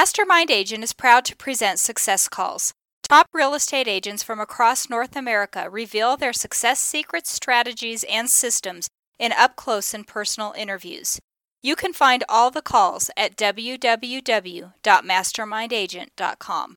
Mastermind Agent is proud to present Success Calls. Top real estate agents from across North America reveal their success secrets, strategies, and systems in up close and personal interviews. You can find all the calls at www.mastermindagent.com.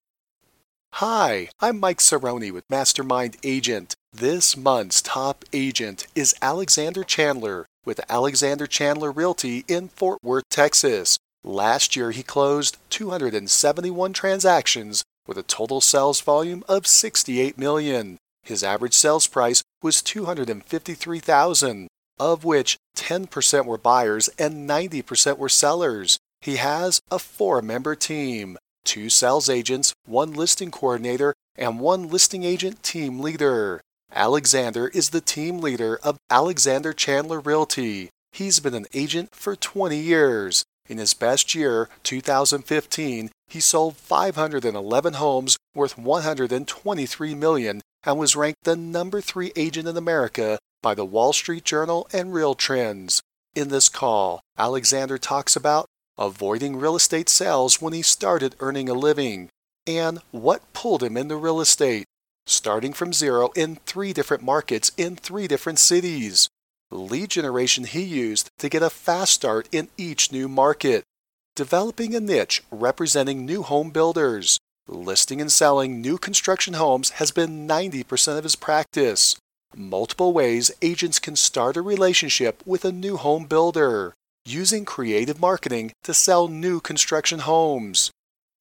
Hi, I'm Mike Cerrone with Mastermind Agent. This month's top agent is Alexander Chandler with Alexander Chandler Realty in Fort Worth, Texas. Last year, he closed 271 transactions with a total sales volume of 68 million. His average sales price was 253,000, of which 10% were buyers and 90% were sellers. He has a four-member team, two sales agents, one listing coordinator, and one listing agent team leader. Alexander is the team leader of Alexander Chandler Realty. He's been an agent for 20 years. In his best year, 2015, he sold 511 homes worth 123 million and was ranked the number 3 agent in America by the Wall Street Journal and Real Trends. In this call, Alexander talks about avoiding real estate sales when he started earning a living and what pulled him into real estate, starting from zero in 3 different markets in 3 different cities. Lead generation he used to get a fast start in each new market developing a niche representing new home builders. Listing and selling new construction homes has been 90% of his practice. Multiple ways agents can start a relationship with a new home builder. Using creative marketing to sell new construction homes.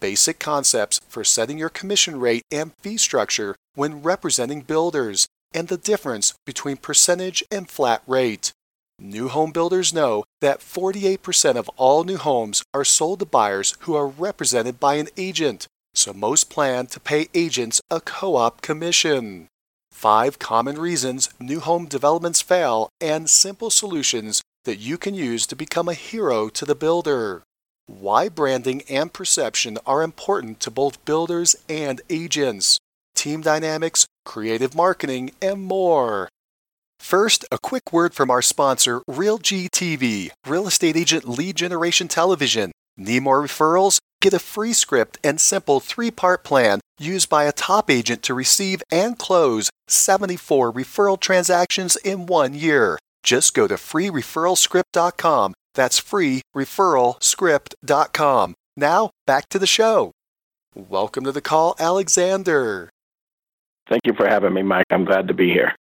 Basic concepts for setting your commission rate and fee structure when representing builders, and the difference between percentage and flat rate. New home builders know that 48% of all new homes are sold to buyers who are represented by an agent, so most plan to pay agents a co op commission. Five common reasons new home developments fail and simple solutions that you can use to become a hero to the builder. Why branding and perception are important to both builders and agents. Team dynamics, creative marketing, and more. First, a quick word from our sponsor, RealG TV, Real Estate Agent Lead Generation Television. Need more referrals? Get a free script and simple three part plan used by a top agent to receive and close 74 referral transactions in one year. Just go to freereferralscript.com. That's freereferralscript.com. Now, back to the show. Welcome to the call, Alexander. Thank you for having me, Mike. I'm glad to be here.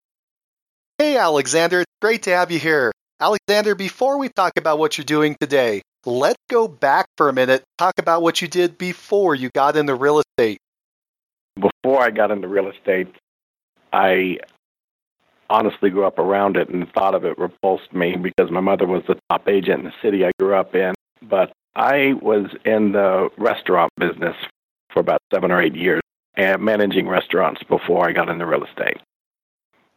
Hey, Alexander, it's great to have you here. Alexander, before we talk about what you're doing today, let's go back for a minute, talk about what you did before you got into real estate. Before I got into real estate, I honestly grew up around it and thought of it repulsed me because my mother was the top agent in the city I grew up in. But I was in the restaurant business for about seven or eight years and managing restaurants before I got into real estate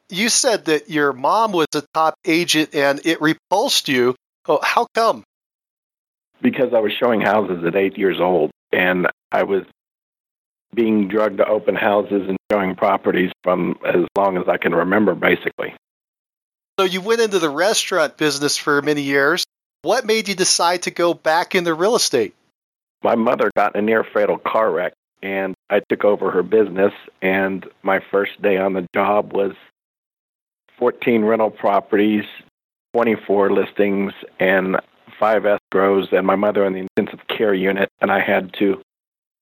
you said that your mom was a top agent and it repulsed you. Oh, how come? Because I was showing houses at eight years old and I was being drugged to open houses and showing properties from as long as I can remember, basically. So you went into the restaurant business for many years. What made you decide to go back into real estate? My mother got in a near fatal car wreck and I took over her business and my first day on the job was 14 rental properties, 24 listings, and five escrows, and my mother in the intensive care unit. And I had to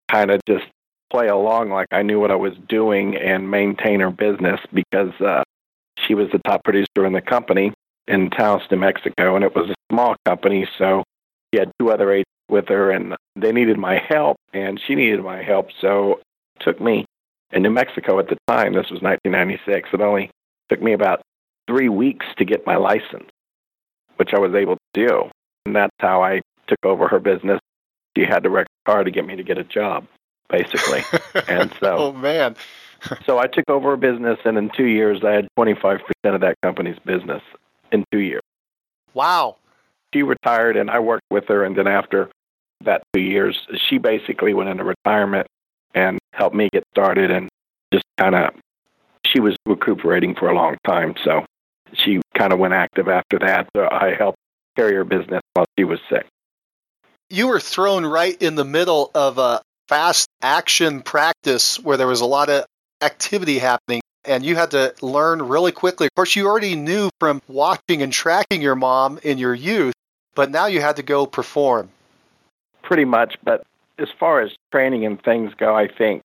kind of just play along like I knew what I was doing and maintain her business because uh, she was the top producer in the company in Taos, New Mexico, and it was a small company. So she had two other agents with her, and they needed my help, and she needed my help. So it took me in New Mexico at the time. This was 1996. It only took me about three weeks to get my license, which I was able to do. And that's how I took over her business. She had to wreck a car to get me to get a job, basically. and so, oh man. so I took over a business, and in two years, I had 25% of that company's business in two years. Wow. She retired, and I worked with her. And then after that two years, she basically went into retirement and helped me get started and just kind of she was recuperating for a long time. So she kind of went active after that. So I helped carry her business while she was sick. you were thrown right in the middle of a fast action practice where there was a lot of activity happening and you had to learn really quickly. Of course, you already knew from watching and tracking your mom in your youth, but now you had to go perform. Pretty much, but as far as training and things go, I think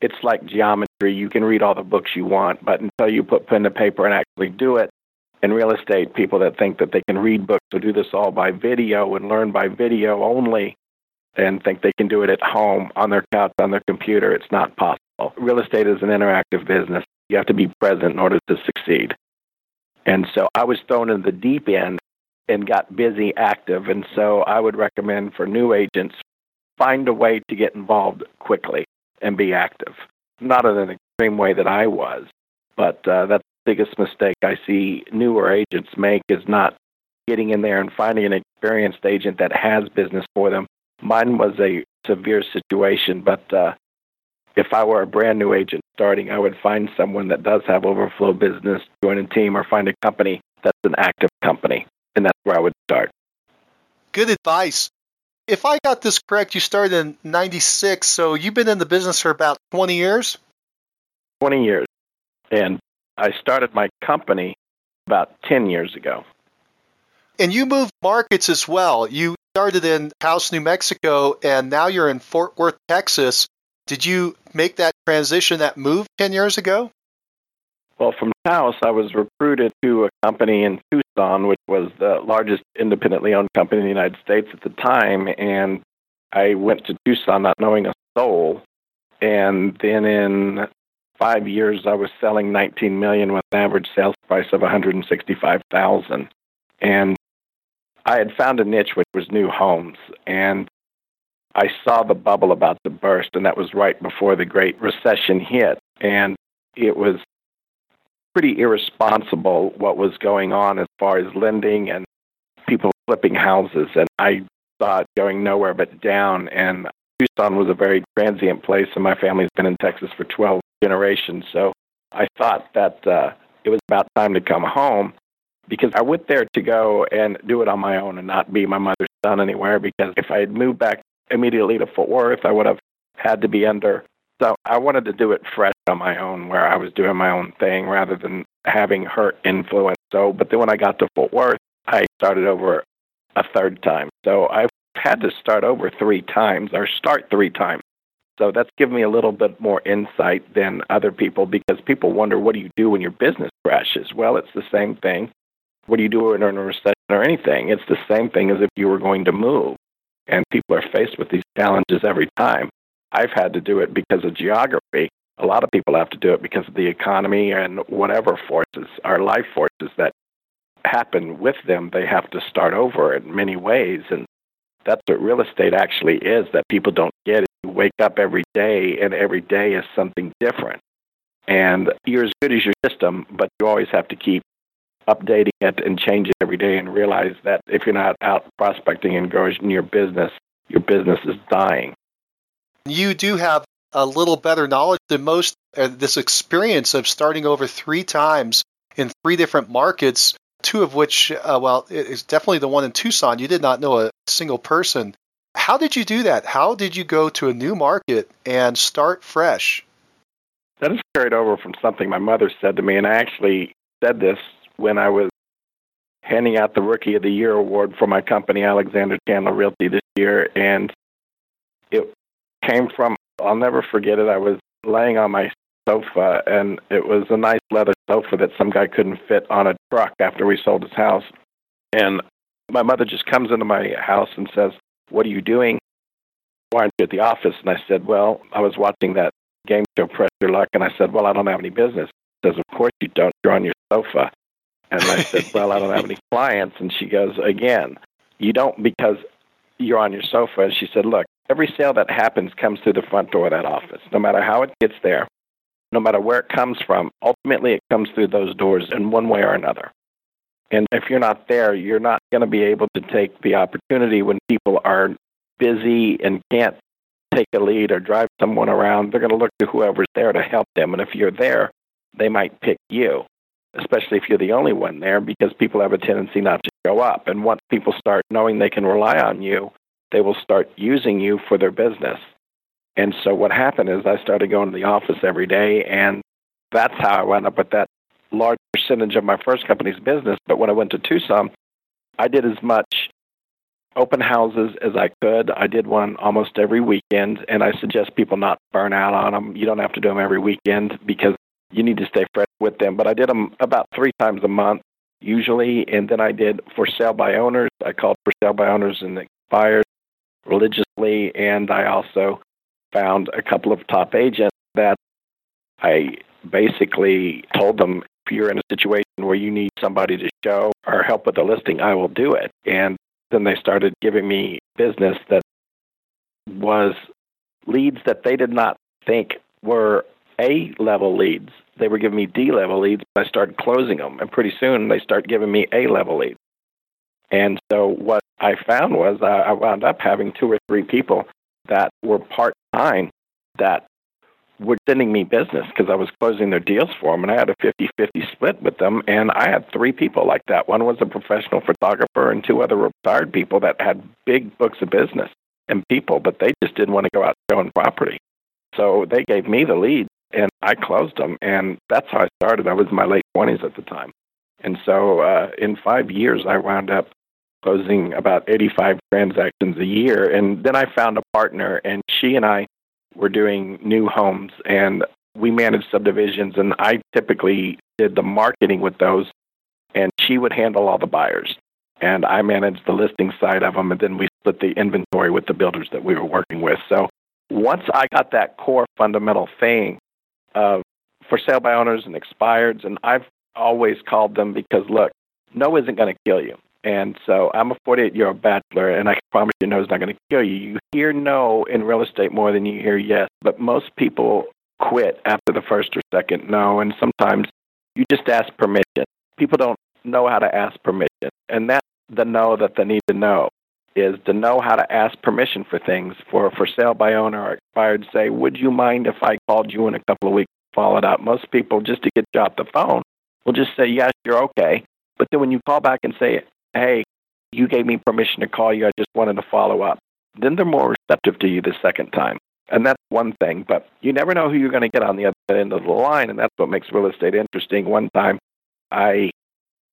it's like geometry. You can read all the books you want, but until you put pen to paper and actually do it, in real estate, people that think that they can read books or do this all by video and learn by video only and think they can do it at home on their couch on their computer, it's not possible. Real estate is an interactive business. You have to be present in order to succeed. And so I was thrown in the deep end and got busy active. And so I would recommend for new agents find a way to get involved quickly and be active. Not in an extreme way that I was, but uh, that's the biggest mistake I see newer agents make is not getting in there and finding an experienced agent that has business for them. Mine was a severe situation, but uh, if I were a brand new agent starting, I would find someone that does have overflow business, join a team, or find a company that's an active company. And that's where I would start. Good advice. If I got this correct, you started in 96, so you've been in the business for about 20 years? 20 years. And I started my company about 10 years ago. And you moved markets as well. You started in Taos, New Mexico, and now you're in Fort Worth, Texas. Did you make that transition, that move 10 years ago? Well, from Taos, I was recruited to a company in Tucson, which was the largest independently owned company in the United States at the time. And I went to Tucson not knowing a soul. And then in five years, I was selling 19 million with an average sales price of 165,000. And I had found a niche which was new homes. And I saw the bubble about to burst, and that was right before the Great Recession hit. And it was pretty irresponsible what was going on as far as lending and people flipping houses. And I saw it going nowhere but down. And Tucson was a very transient place, and my family's been in Texas for 12 generations. So I thought that uh, it was about time to come home because I went there to go and do it on my own and not be my mother's son anywhere. Because if I had moved back immediately to Fort Worth. I would have had to be under. So I wanted to do it fresh on my own, where I was doing my own thing rather than having her influence. So, but then when I got to Fort Worth, I started over a third time. So I've had to start over three times, or start three times. So that's given me a little bit more insight than other people because people wonder, what do you do when your business crashes? Well, it's the same thing. What do you do in a recession or anything? It's the same thing as if you were going to move and people are faced with these challenges every time. I've had to do it because of geography. A lot of people have to do it because of the economy and whatever forces, our life forces that happen with them. They have to start over in many ways. And that's what real estate actually is that people don't get. it. You wake up every day, and every day is something different. And you're as good as your system, but you always have to keep updating it and change it every day and realize that if you're not out prospecting and growing your business, your business is dying. You do have a little better knowledge than most. Uh, this experience of starting over three times in three different markets, two of which, uh, well, it's definitely the one in Tucson. You did not know a single person. How did you do that? How did you go to a new market and start fresh? That is carried over from something my mother said to me, and I actually said this when I was handing out the Rookie of the Year award for my company, Alexander Chandler Realty, this year. And it came from, I'll never forget it. I was laying on my sofa, and it was a nice leather sofa that some guy couldn't fit on a truck after we sold his house. And my mother just comes into my house and says, What are you doing? Why aren't you at the office? And I said, Well, I was watching that game show, Press Your Luck. And I said, Well, I don't have any business. She says, Of course you don't. You're on your sofa. And I said, Well, I don't have any clients. And she goes, Again, you don't because you're on your sofa. And she said, Look, every sale that happens comes through the front door of that office, no matter how it gets there, no matter where it comes from. Ultimately, it comes through those doors in one way or another. And if you're not there, you're not going to be able to take the opportunity when people are busy and can't take a lead or drive someone around. They're going to look to whoever's there to help them. And if you're there, they might pick you especially if you're the only one there, because people have a tendency not to show up. And once people start knowing they can rely on you, they will start using you for their business. And so what happened is I started going to the office every day, and that's how I wound up with that large percentage of my first company's business. But when I went to Tucson, I did as much open houses as I could. I did one almost every weekend, and I suggest people not burn out on them. You don't have to do them every weekend because you need to stay fresh with them. But I did them about three times a month usually, and then I did for sale by owners. I called for sale by owners and expired religiously, and I also found a couple of top agents that I basically told them if you're in a situation where you need somebody to show or help with the listing, I will do it. And then they started giving me business that was leads that they did not think were A level leads. They were giving me D level leads. I started closing them, and pretty soon they start giving me A level leads. And so what I found was I wound up having two or three people that were part time that were sending me business because I was closing their deals for them, and I had a 50 50 split with them. And I had three people like that. One was a professional photographer, and two other retired people that had big books of business and people, but they just didn't want to go out showing property. So they gave me the lead, and I closed them. And that's how I started. I was in my late 20s at the time. And so uh, in five years, I wound up closing about 85 transactions a year. And then I found a partner, and she and I were doing new homes, and we managed subdivisions, and I typically did the marketing with those, and she would handle all the buyers. And I managed the listing side of them, and then we split the inventory with the builders that we were working with. So once I got that core fundamental thing of for sale by owners and expireds, and I've always called them because look, no isn't going to kill you. And so I'm a 48 year old bachelor, and I can promise you no is not going to kill you. You hear no in real estate more than you hear yes, but most people quit after the first or second no, and sometimes you just ask permission. People don't know how to ask permission, and that's the no that they need to know is to know how to ask permission for things for for sale by owner or expired say would you mind if i called you in a couple of weeks to follow it up most people just to get you off the phone will just say yes you're okay but then when you call back and say hey, you gave me permission to call you. I just wanted to follow up. Then they're more receptive to you the second time. And that's one thing, but you never know who you're going to get on the other end of the line, and that's what makes real estate interesting. One time, I,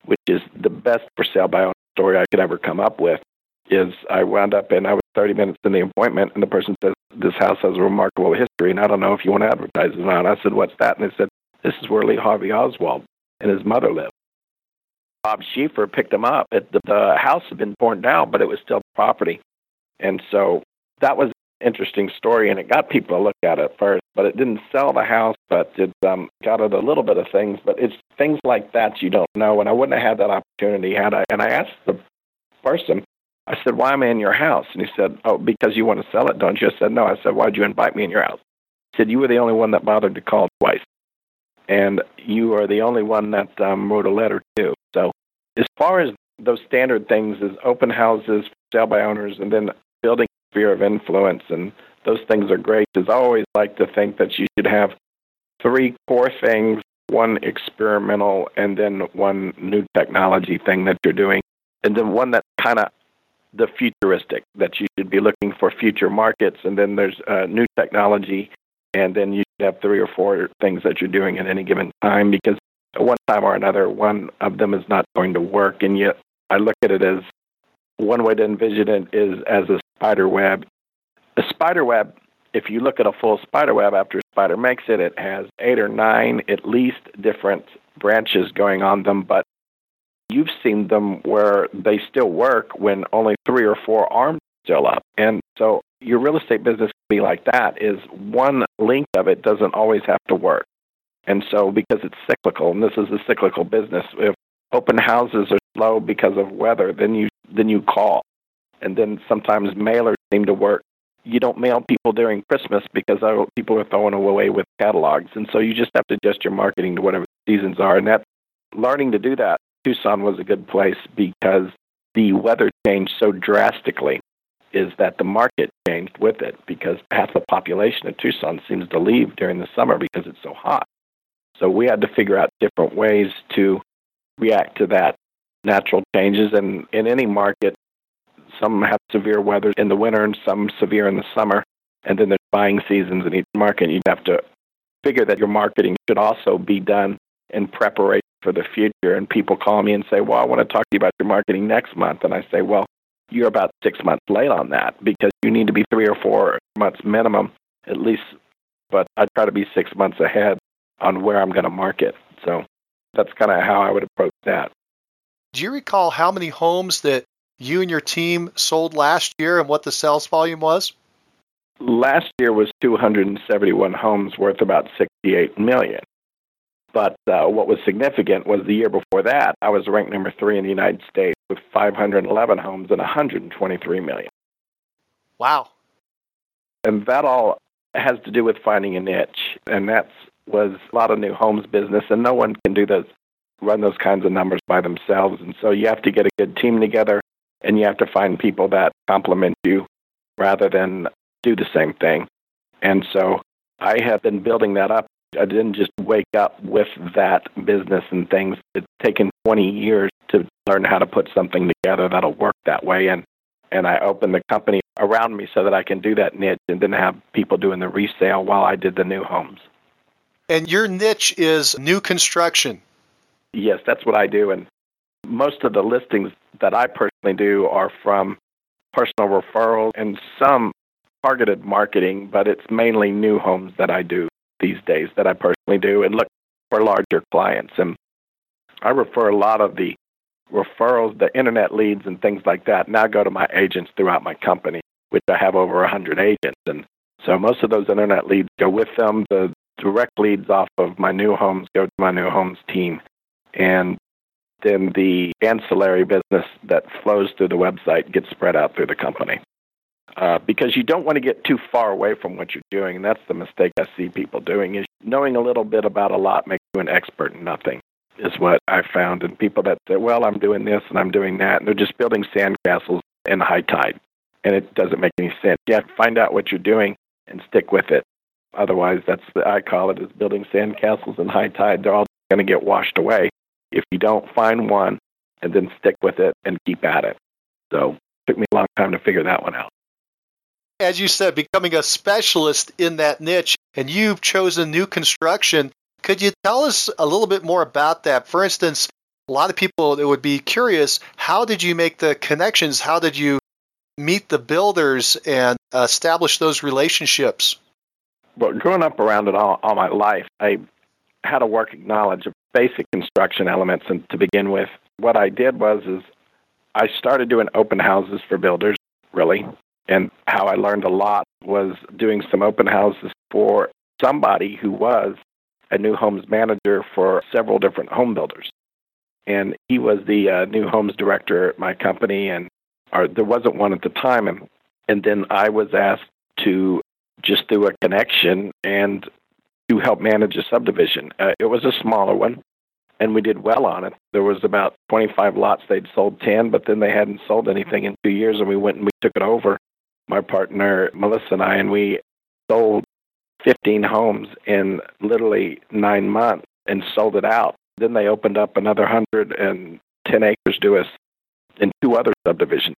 which is the best for sale by owner story I could ever come up with, is I wound up and I was 30 minutes in the appointment, and the person says, This house has a remarkable history, and I don't know if you want to advertise it or not. I said, What's that? And they said, This is where Lee Harvey Oswald and his mother lived. Bob Schieffer picked him up. It, the, the house had been torn down, but it was still property. And so that was an interesting story, and it got people to look at it first. But it didn't sell the house, but it um, got it a little bit of things. But it's things like that you don't know. And I wouldn't have had that opportunity had I. And I asked the person, I said, "Why am I in your house?" And he said, "Oh, because you want to sell it, don't you?" I said, "No." I said, "Why'd you invite me in your house?" He said, "You were the only one that bothered to call twice." And you are the only one that um, wrote a letter to. So, as far as those standard things as open houses, sale by owners, and then building sphere of influence, and those things are great. As I always like to think that you should have three core things: one experimental, and then one new technology thing that you're doing, and then one that kind of the futuristic that you should be looking for future markets, and then there's uh, new technology and then you have three or four things that you're doing at any given time because at one time or another, one of them is not going to work. And yet, I look at it as one way to envision it is as a spider web. A spider web, if you look at a full spider web after a spider makes it, it has eight or nine at least different branches going on them, but you've seen them where they still work when only three or four arms still up. And so your real estate business can be like that is one link of it doesn't always have to work. And so because it's cyclical, and this is a cyclical business, if open houses are slow because of weather, then you then you call. And then sometimes mailers seem to work. You don't mail people during Christmas because oh, people are throwing away with catalogs. And so you just have to adjust your marketing to whatever seasons are. And that learning to do that, Tucson was a good place because the weather changed so drastically is that the market changed with it because half the population of Tucson seems to leave during the summer because it's so hot. So we had to figure out different ways to react to that natural changes. And in any market, Some have severe weather in the winter and some severe in the summer. And then there's buying seasons in each market. You'd have to figure that your marketing should also be done in preparation for the future. And people call me and say, Well, I want to talk to you about your marketing next month. And I say, Well, you're about six months late on that because you need to be three or four months minimum, at least. But I try to be six months ahead on where I'm going to market. So that's kind of how I would approach that. Do you recall how many homes that you and your team sold last year and what the sales volume was? Last year was 271 homes worth about 68 million. But uh, what was significant was the year before that, I was ranked number three in the United States with 511 homes and 123 million. Wow. And that all has to do with finding a niche. And that was a lot of new homes business, and no one can do those, run those kinds of numbers by themselves. And so you have to get a good team together, and you have to find people that complement you rather than do the same thing. And so I have been building that up I didn't just wake up with that business and things. It's taken 20 years to learn how to put something together that'll work that way. And, and I opened the company around me so that I can do that niche and then have people doing the resale while I did the new homes. And your niche is new construction. Yes, that's what I do. And most of the listings that I personally do are from personal referrals and some targeted marketing, but it's mainly new homes that I do these days that I personally do and look for larger clients. And I refer a lot of the referrals, the internet leads, and things like that now go to my agents throughout my company, which I have over 100 agents. And so most of those internet leads go with them. The direct leads off of my new homes go to my new homes team. And then the ancillary business that flows through the website gets spread out through the company uh, because you don't want to get too far away from what you're doing. And that's the mistake I see people doing is knowing a little bit about a lot makes you an expert in nothing is what I found. And people that say, well, I'm doing this and I'm doing that, and they're just building sandcastles in high tide. And it doesn't make any sense. You have to find out what you're doing and stick with it. Otherwise, that's the, I call it is building sandcastles in high tide. They're all going to get washed away if you don't find one and then stick with it and keep at it. So it took me a long time to figure that one out as you said, becoming a specialist in that niche, and you've chosen new construction. Could you tell us a little bit more about that? For instance, a lot of people that would be curious how did you make the connections? How did you meet the builders and establish those relationships? Well, growing up around it all, all my life, I had a working knowledge of basic construction elements. And to begin with, what I did was is I started doing open houses for builders, really, and how I learned a lot was doing some open houses for somebody who was a new homes manager for several different home builders. And he was the uh, new homes director at my company, and or there wasn't one at the time. And, and then I was asked to just do a connection and to help manage a subdivision. Uh, it was a smaller one, and we did well on it. There was about 25 lots. They'd sold 10, but then they hadn't sold anything in two years, and we went and we took it over my partner Melissa and I, and we sold 15 homes in literally nine months and sold it out. Then they opened up another 110 acres to us in two other subdivisions.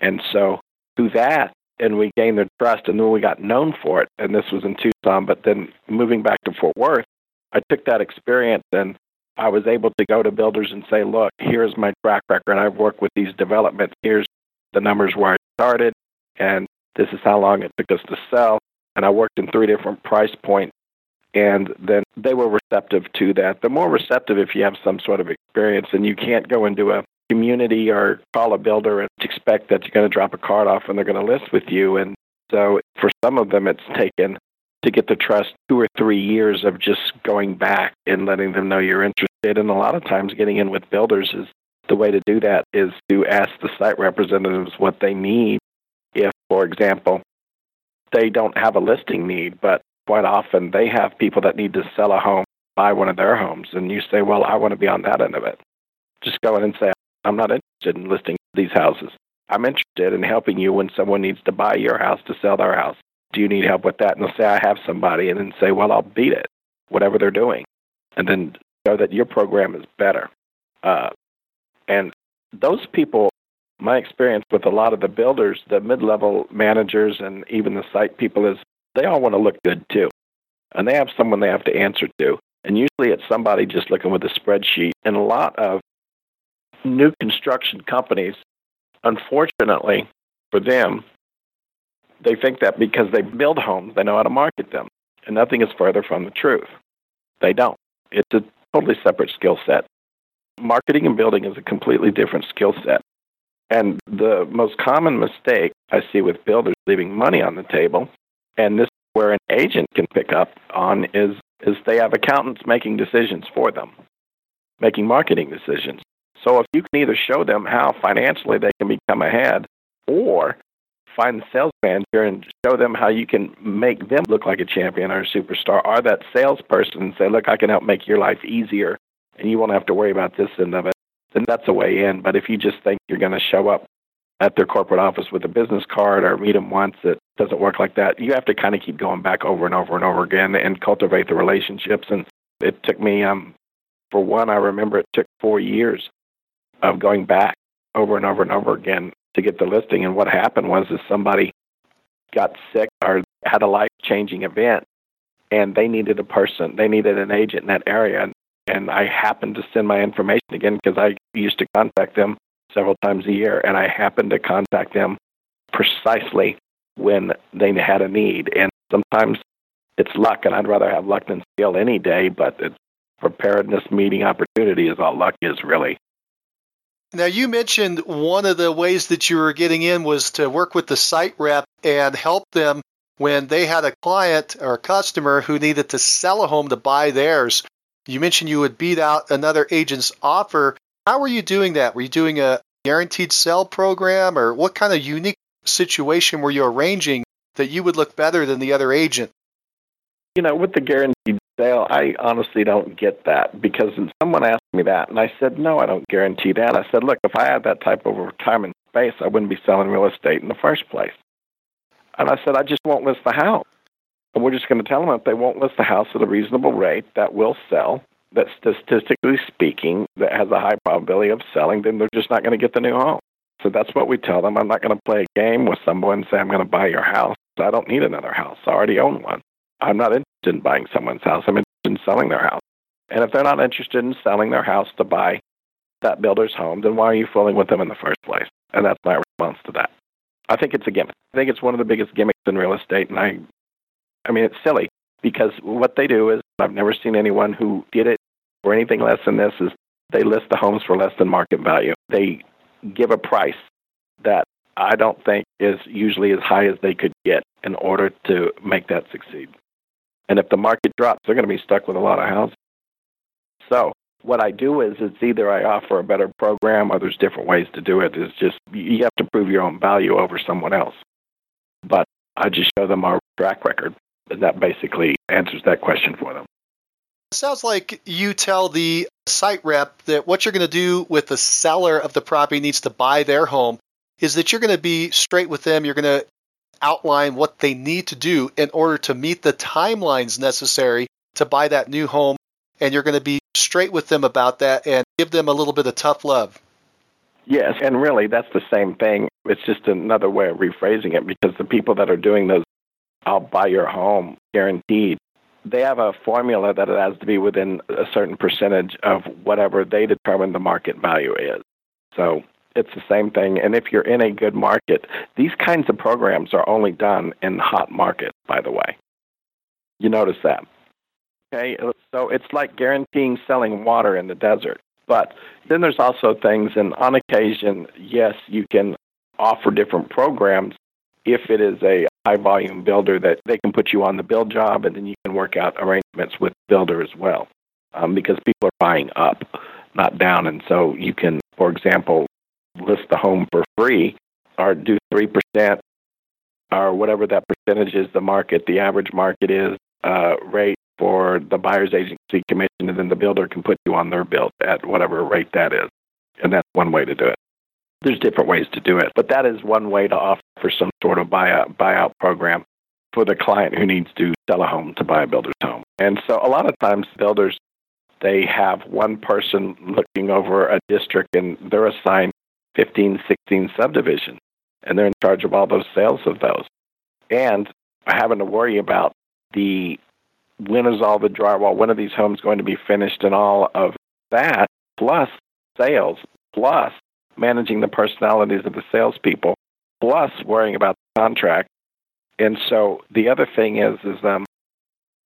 And so through that, and we gained their trust, and then we got known for it. And this was in Tucson, but then moving back to Fort Worth, I took that experience and I was able to go to builders and say, look, here's my track record. I've worked with these developments. Here's the numbers where I started and this is how long it took us to sell. And I worked in three different price points, and then they were receptive to that. They're more receptive if you have some sort of experience, and you can't go into a community or call a builder and expect that you're going to drop a card off and they're going to list with you. And so for some of them, it's taken to get the trust two or three years of just going back and letting them know you're interested. And a lot of times, getting in with builders is the way to do that is to ask the site representatives what they need if, for example, they don't have a listing need, but quite often they have people that need to sell a home, buy one of their homes, and you say, Well, I want to be on that end of it. Just go in and say, I'm not interested in listing these houses. I'm interested in helping you when someone needs to buy your house to sell their house. Do you need help with that? And they'll say, I have somebody, and then say, Well, I'll beat it, whatever they're doing. And then show that your program is better. Uh, and those people my experience with a lot of the builders, the mid level managers, and even the site people is they all want to look good too. And they have someone they have to answer to. And usually it's somebody just looking with a spreadsheet. And a lot of new construction companies, unfortunately for them, they think that because they build homes, they know how to market them. And nothing is further from the truth. They don't. It's a totally separate skill set. Marketing and building is a completely different skill set. And the most common mistake I see with builders leaving money on the table, and this is where an agent can pick up on, is, is they have accountants making decisions for them, making marketing decisions. So if you can either show them how financially they can become ahead or find the sales manager and show them how you can make them look like a champion or a superstar, or that salesperson and say, look, I can help make your life easier and you won't have to worry about this end of it, then that's a way in. But if you just think you're going to show up at their corporate office with a business card or meet them once, it doesn't work like that. You have to kind of keep going back over and over and over again and cultivate the relationships. And it took me, um, for one, I remember it took four years of going back over and over and over again to get the listing. And what happened was is somebody got sick or had a life changing event and they needed a person, they needed an agent in that area. And, and I happened to send my information again because I used to contact them several times a year and I happened to contact them precisely when they had a need. And sometimes it's luck, and I'd rather have luck than skill any day, but preparedness meeting opportunity is all luck is really. Now, you mentioned one of the ways that you were getting in was to work with the site rep and help them when they had a client or a customer who needed to sell a home to buy theirs. You mentioned you would beat out another agent's offer. How were you doing that? Were you doing a guaranteed sell program, or what kind of unique situation were you arranging that you would look better than the other agent? You know, with the guaranteed sale, I honestly don't get that because someone asked me that, and I said, no, I don't guarantee that. I said, look, if I had that type of time and space, I wouldn't be selling real estate in the first place. And I said, I just won't list the house. And we're just going to tell them if they won't list the house at a reasonable rate, that will sell, that statistically speaking, that has a high probability of selling, then they're just not going to get the new home. So that's what we tell them. I'm not going to play a game with someone and say, I'm going to buy your house. I don't need another house. I already own one. I'm not interested in buying someone's house. I'm interested in selling their house. And if they're not interested in selling their house to buy that builder's home, then why are you fooling with them in the first place? And that's my response to that. I think it's a gimmick. I think it's one of the biggest gimmicks in real estate, and I, I mean, it's silly because what they do is I've never seen anyone who did it for anything less than this is they list the homes for less than market value. They give a price that I don't think is usually as high as they could get in order to make that succeed. And if the market drops, they're going to be stuck with a lot of houses. So what I do is it's either I offer a better program or there's different ways to do it. It's just you have to prove your own value over someone else. But I just show them our track record, and that basically answers that question for them. It sounds like you tell the site rep that what you're going to do with the seller of the property needs to buy their home is that you're going to be straight with them. You're going to outline what they need to do in order to meet the timelines necessary to buy that new home. And you're going to be straight with them about that and give them a little bit of tough love. Yes, and really that's the same thing. It's just another way of rephrasing it because the people that are doing those I'll buy your home guaranteed, they have a formula that it has to be within a certain percentage of whatever they determine the market value is. So it's the same thing. And if you're in a good market, these kinds of programs are only done in hot markets, by the way. You notice that. Okay, so it's like guaranteeing selling water in the desert. But then there's also things, and on occasion, yes, you can offer different programs if it is a high volume builder that they can put you on the build job and then you can work out arrangements with the builder as well um, because people are buying up, not down. And so you can, for example, list the home for free or do 3% or whatever that percentage is the market, the average market is uh, rate for the buyer's agency commission, and then the builder can put you on their build at whatever rate that is. And that's one way to do it. There's different ways to do it, but that is one way to offer some sort of buyout buyout program for the client who needs to sell a home to buy a builder's home. And so a lot of times builders they have one person looking over a district and they're assigned 15, 16 subdivisions, and they're in charge of all those sales of those. And having to worry about the when is all the drywall, when are these homes going to be finished, and all of that, plus sales, plus managing the personalities of the salespeople, plus worrying about the contract. And so the other thing is, is um,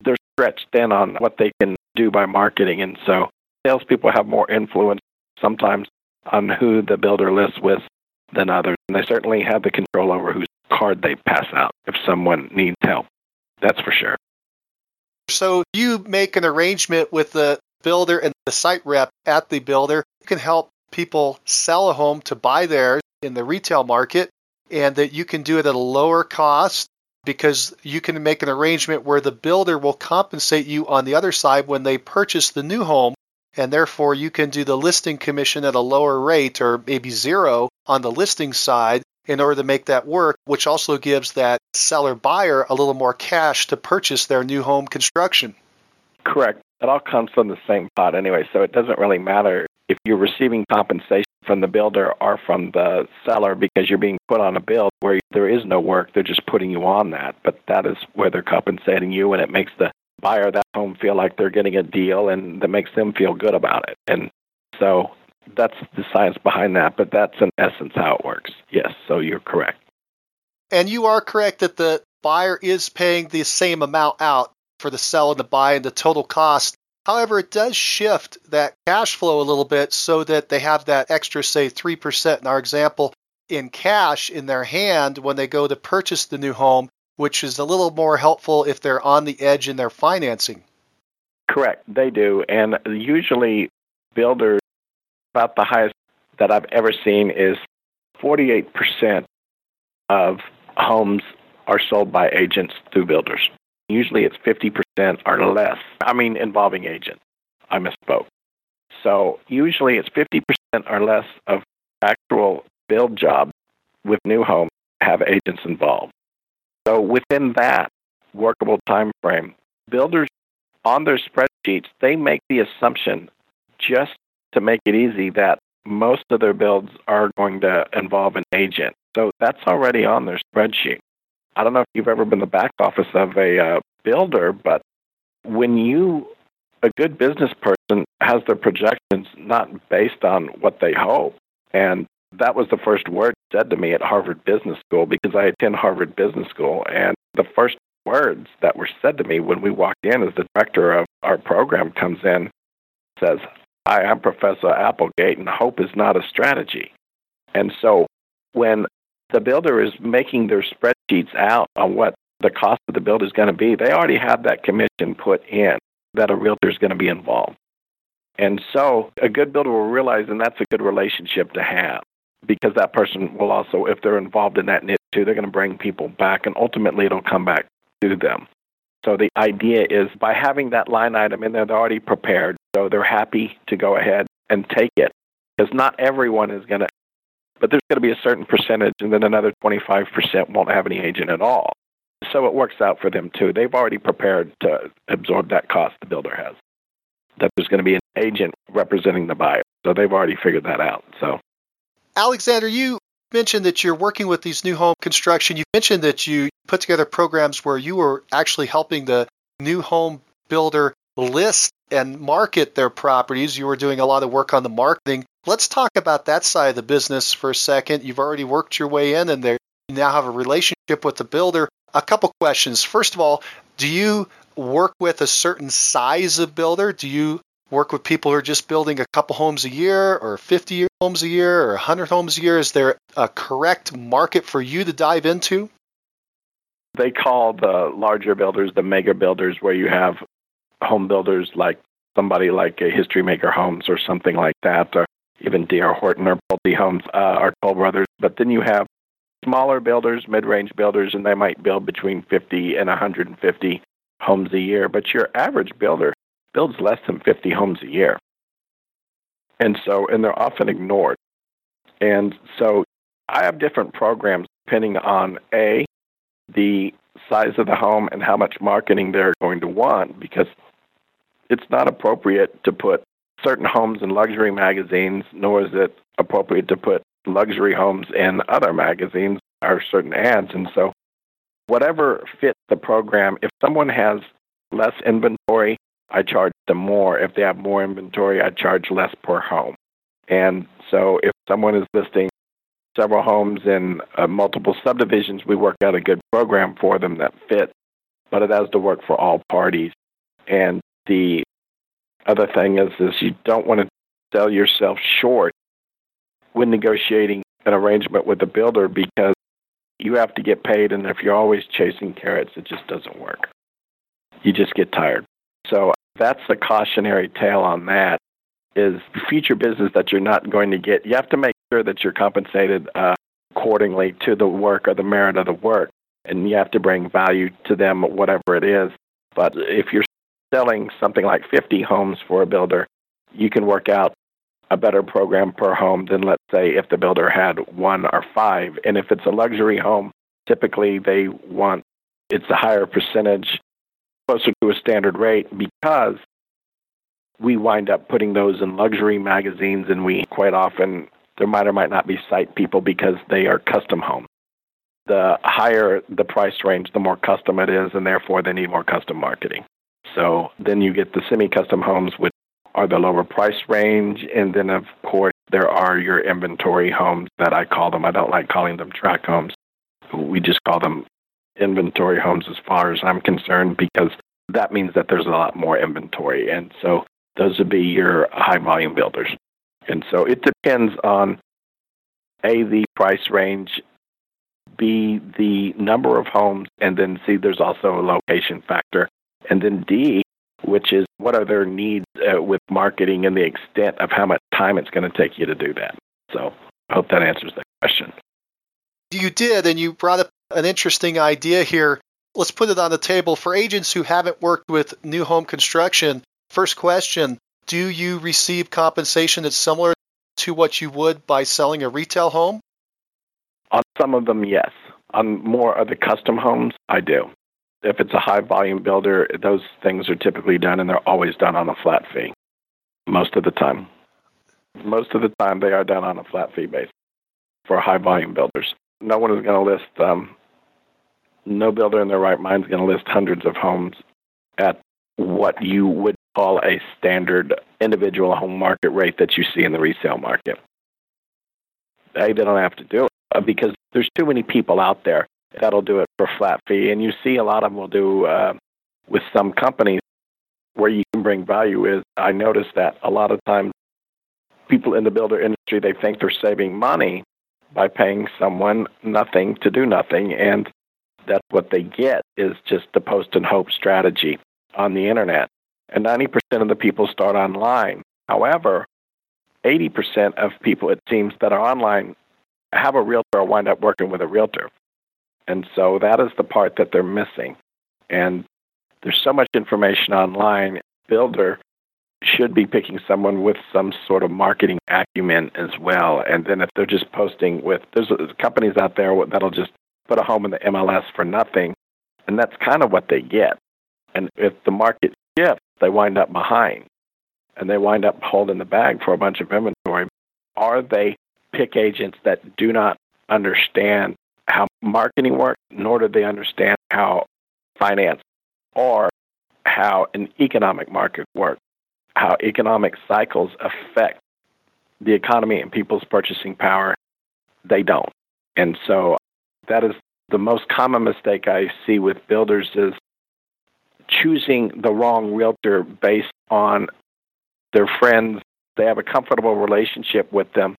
they're stretched thin on what they can do by marketing, and so salespeople have more influence sometimes on who the builder lists with than others. And they certainly have the control over whose card they pass out if someone needs help. That's for sure. So you make an arrangement with the builder and the site rep at the builder. You can help people sell a home to buy theirs in the retail market and that you can do it at a lower cost because you can make an arrangement where the builder will compensate you on the other side when they purchase the new home and therefore you can do the listing commission at a lower rate or maybe zero on the listing side in order to make that work, which also gives that seller buyer a little more cash to purchase their new home construction. Correct. It all comes from the same pot anyway, so it doesn't really matter if you're receiving compensation from the builder or from the seller because you're being put on a bill where there is no work, they're just putting you on that. But that is where they're compensating you, and it makes the buyer that home feel like they're getting a deal and that makes them feel good about it. And so that's the science behind that, but that's in essence how it works. Yes, so you're correct. And you are correct that the buyer is paying the same amount out for the sell and the buy and the total cost. However, it does shift that cash flow a little bit so that they have that extra, say, 3% in our example, in cash in their hand when they go to purchase the new home which is a little more helpful if they're on the edge in their financing. Correct, they do. And usually, builders, about the highest that I've ever seen is 48% of homes are sold by agents through builders. Usually it's 50% or less. I mean, involving agents. I misspoke. So usually it's 50% or less of actual build jobs with new homes have agents involved. So within that workable time frame, builders on their spreadsheets, they make the assumption just to make it easy that most of their builds are going to involve an agent. So that's already on their spreadsheet. I don't know if you've ever been the back office of a uh, builder, but when you, a good business person, has their projections not based on what they hope, and that was the first word said to me at Harvard Business School because I attend Harvard Business School. And the first words that were said to me when we walked in as the director of our program comes in says, I'm Professor Applegate, and hope is not a strategy. And so when the builder is making their spreadsheets out on what the cost of the build is going to be, they already have that commission put in that a realtor is going to be involved. And so a good builder will realize, and that's a good relationship to have because that person will also, if they're involved in that niche too, they're going to bring people back, and ultimately it'll come back to them. So the idea is by having that line item in there, they're already prepared, so they're happy to go ahead and take it. Because not everyone is going to, but there's going to be a certain percentage, and then another 25% won't have any agent at all. So it works out for them too. They've already prepared to absorb that cost the builder has. That there's going to be an agent representing the buyer. So they've already figured that out. So Alexander, you mentioned that you're working with these new home construction. You mentioned that you put together programs where you were actually helping the new home builder list and market their properties. You were doing a lot of work on the marketing. Let's talk about that side of the business for a second. You've already worked your way in and there you now have a relationship with the builder. A couple questions. First of all, do you work with a certain size of builder? Do you work with people who are just building a couple homes a year or 50 homes a year or 100 homes a year? Is there a correct market for you to dive into? They call the larger builders the mega builders, where you have home builders like somebody like a History Maker Homes or something like that, or even D.R. Horton or Pulte Homes, uh, our Toll Brothers. But then you have smaller builders, mid-range builders, and they might build between 50 and 150 homes a year. But your average builder builds less than 50 homes a year. And so, and they're often ignored. And so I have different programs depending on A, the size of the home and how much marketing they're going to want because it's not appropriate to put certain homes in luxury magazines, nor is it appropriate to put luxury homes in other magazines or certain ads. And so, whatever fits the program, if someone has less inventory, I charge them more. If they have more inventory, I charge less per home. And so, if someone is listing several homes in uh, multiple subdivisions, we work out a good program for them that fits, but it has to work for all parties. And the other thing is, is you don't want to sell yourself short when negotiating an arrangement with the builder because you have to get paid, and if you're always chasing carrots, it just doesn't work. You just get tired. So that's the cautionary tale on that. Is future business that you're not going to get. You have to make sure that you're compensated uh, accordingly to the work or the merit of the work, and you have to bring value to them, whatever it is. But if you're selling something like 50 homes for a builder, you can work out a better program per home than, let's say, if the builder had one or five. And if it's a luxury home, typically they want it's a higher percentage closer to a standard rate because we wind up putting those in luxury magazines and we quite often there might or might not be site people because they are custom homes. The higher the price range, the more custom it is, and therefore they need more custom marketing. So then you get the semi custom homes, which are the lower price range. And then, of course, there are your inventory homes that I call them. I don't like calling them tract homes. We just call them inventory homes as far as I'm concerned because that means that there's a lot more inventory. And so those would be your high volume builders. And so it depends on A, the price range, B, the number of homes, and then C, there's also a location factor. And then D, which is what are their needs uh, with marketing and the extent of how much time it's going to take you to do that. So I hope that answers that question. You did, and you brought up an interesting idea here. Let's put it on the table for agents who haven't worked with new home construction. First question Do you receive compensation that's similar to what you would by selling a retail home? On some of them, yes. On more of the custom homes, I do if it's a high volume builder, those things are typically done and they're always done on a flat fee. Most of the time. Most of the time, they are done on a flat fee basis for high volume builders. No one is going to list, um, no builder in their right mind is going to list hundreds of homes at what you would call a standard individual home market rate that you see in the resale market. They don't have to do it uh, because there's too many people out there that'll do it for flat fee. And you see a lot of them will do uh, with some companies where you can bring value is I notice that a lot of times people in the builder industry they think they're saving money by paying someone nothing to do nothing and that's what they get is just the post and hope strategy on the internet. And 90% of the people start online. However, 80% of people, it seems, that are online have a realtor or wind up working with a realtor. And so that is the part that they're missing. And there's so much information online. Builder should be picking someone with some sort of marketing acumen as well. And then if they're just posting with, there's companies out there that'll just put a home in the MLS for nothing. And that's kind of what they get. And if the market shifts, they wind up behind and they wind up holding the bag for a bunch of inventory. Are they pick agents that do not understand how marketing works, nor do they understand how finance or how an economic market works, how economic cycles affect the economy and people's purchasing power. They don't. And so that is the most common mistake I see with builders is choosing the wrong realtor based on their friends. They have a comfortable relationship with them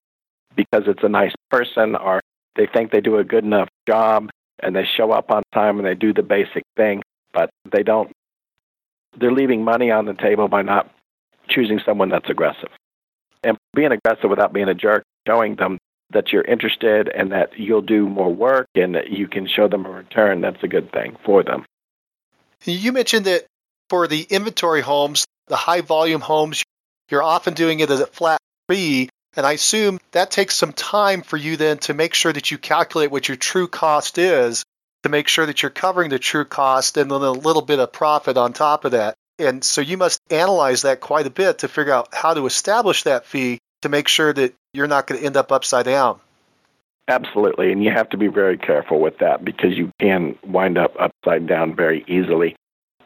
because it's a nice person or they think they do a good enough job and they show up on time and they do the basic thing, but they don't. They're leaving money on the table by not choosing someone that's aggressive. And being aggressive without being a jerk, showing them that you're interested and that you'll do more work and that you can show them a return, that's a good thing for them. You mentioned that for the inventory homes, the high volume homes, you're often doing it as a flat fee and I assume that takes some time for you then to make sure that you calculate what your true cost is to make sure that you're covering the true cost and then a little bit of profit on top of that. And so you must analyze that quite a bit to figure out how to establish that fee to make sure that you're not going to end up upside down. Absolutely, and you have to be very careful with that because you can wind up upside down very easily.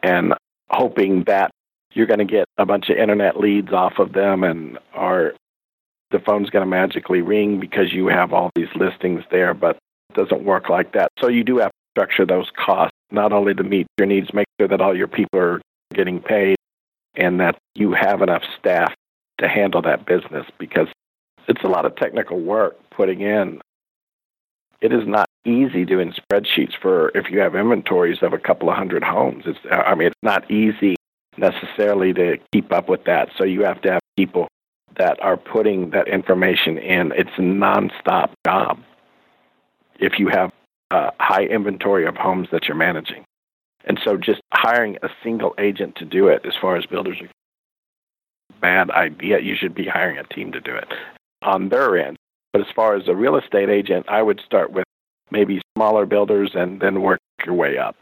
And hoping that you're going to get a bunch of internet leads off of them and or the phone's going to magically ring because you have all these listings there, but it doesn't work like that. So you do have to structure those costs not only to meet your needs, make sure that all your people are getting paid and that you have enough staff to handle that business because it's a lot of technical work putting in. It is not easy doing spreadsheets for if you have inventories of a couple of hundred homes. It's I mean it's not easy necessarily to keep up with that. So you have to have people that are putting that information in. It's a nonstop job. If you have a high inventory of homes that you're managing. And so just hiring a single agent to do it as far as builders are bad idea. You should be hiring a team to do it on their end. But as far as a real estate agent, I would start with maybe smaller builders and then work your way up.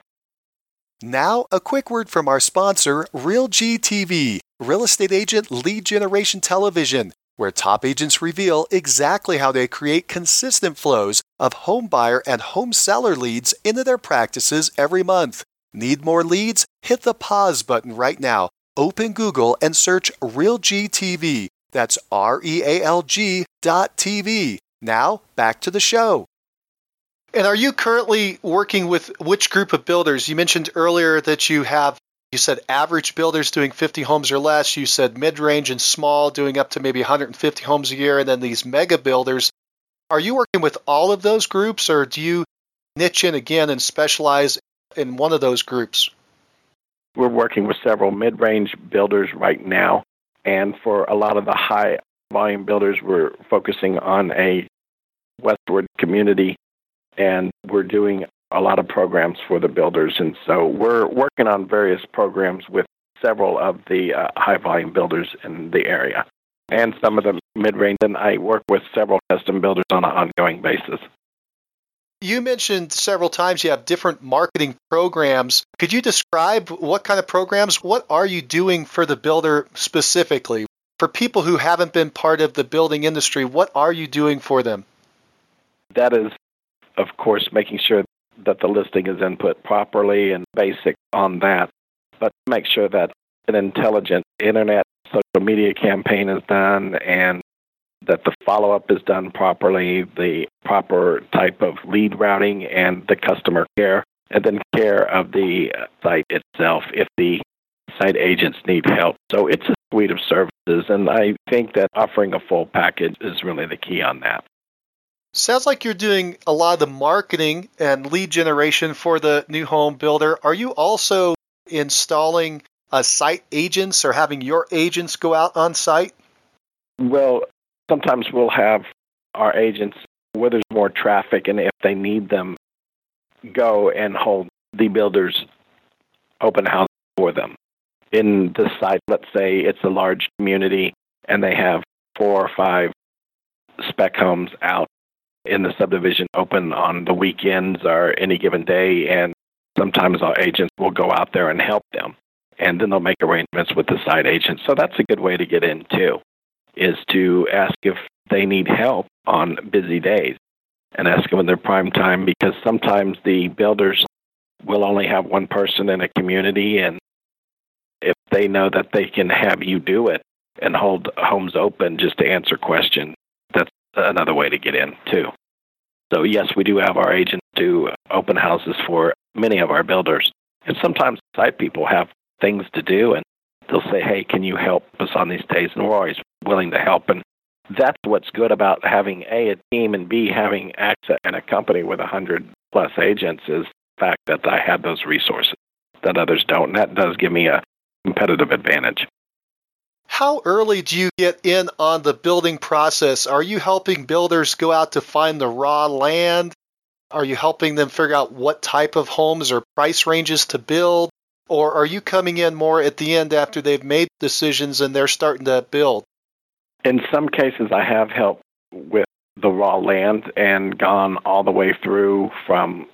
Now, a quick word from our sponsor, RealG TV, real estate agent lead generation television, where top agents reveal exactly how they create consistent flows of home buyer and home seller leads into their practices every month. Need more leads? Hit the pause button right now. Open Google and search RealG TV. That's R E A L G dot TV. Now, back to the show. And are you currently working with which group of builders? You mentioned earlier that you have, you said average builders doing 50 homes or less. You said mid range and small doing up to maybe 150 homes a year. And then these mega builders. Are you working with all of those groups or do you niche in again and specialize in one of those groups? We're working with several mid range builders right now. And for a lot of the high volume builders, we're focusing on a westward community and we're doing a lot of programs for the builders. And so we're working on various programs with several of the uh, high volume builders in the area and some of the mid range. And I work with several custom builders on an ongoing basis. You mentioned several times you have different marketing programs. Could you describe what kind of programs? What are you doing for the builder specifically? For people who haven't been part of the building industry, what are you doing for them? That is of course, making sure that the listing is input properly and basic on that, but make sure that an intelligent internet social media campaign is done and that the follow up is done properly, the proper type of lead routing, and the customer care, and then care of the site itself if the site agents need help. So it's a suite of services, and I think that offering a full package is really the key on that. Sounds like you're doing a lot of the marketing and lead generation for the new home builder. Are you also installing uh, site agents or having your agents go out on site? Well, sometimes we'll have our agents where there's more traffic and if they need them, go and hold the builder's open house for them. In the site, let's say it's a large community and they have four or five spec homes out in the subdivision open on the weekends or any given day, and sometimes our agents will go out there and help them. And then they'll make arrangements with the site agent. So that's a good way to get in too, is to ask if they need help on busy days and ask them in their prime time because sometimes the builders will only have one person in a community and if they know that they can have you do it and hold homes open just to answer questions, another way to get in too. So yes, we do have our agents do open houses for many of our builders. And sometimes site people have things to do and they'll say, Hey, can you help us on these days? And we're always willing to help. And that's what's good about having A, a team, and B, having access and a company with a hundred plus agents is the fact that I have those resources that others don't. And that does give me a competitive advantage. How early do you get in on the building process? Are you helping builders go out to find the raw land? Are you helping them figure out what type of homes or price ranges to build? Or are you coming in more at the end after they've made decisions and they're starting to build? In some cases, I have helped with the raw land and gone all the way through from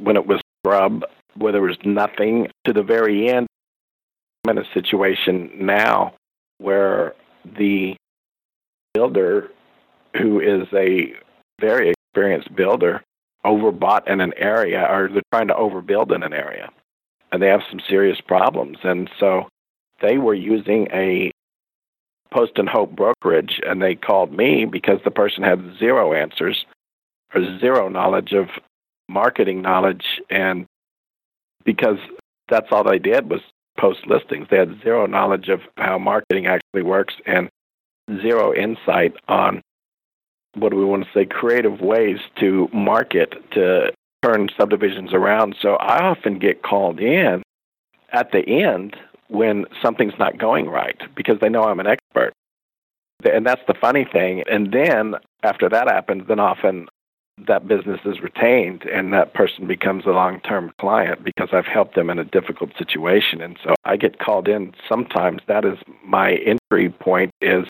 when it was scrub, where there was nothing, to the very end. I'm in a situation now where the builder, who is a very experienced builder overbought in an area or they're trying to overbuild in an area and they have some serious problems. And so they were using a post and hope brokerage and they called me because the person had zero answers or zero knowledge of marketing knowledge and because that's all they did was post listings. They had zero knowledge of how marketing actually works and zero insight on what do we want to say creative ways to market to turn subdivisions around. So I often get called in at the end when something's not going right because they know I'm an expert. And that's the funny thing. And then after that happens, then often that business is retained and that person becomes a long term client because I've helped them in a difficult situation. And so I get called in sometimes. That is my entry point is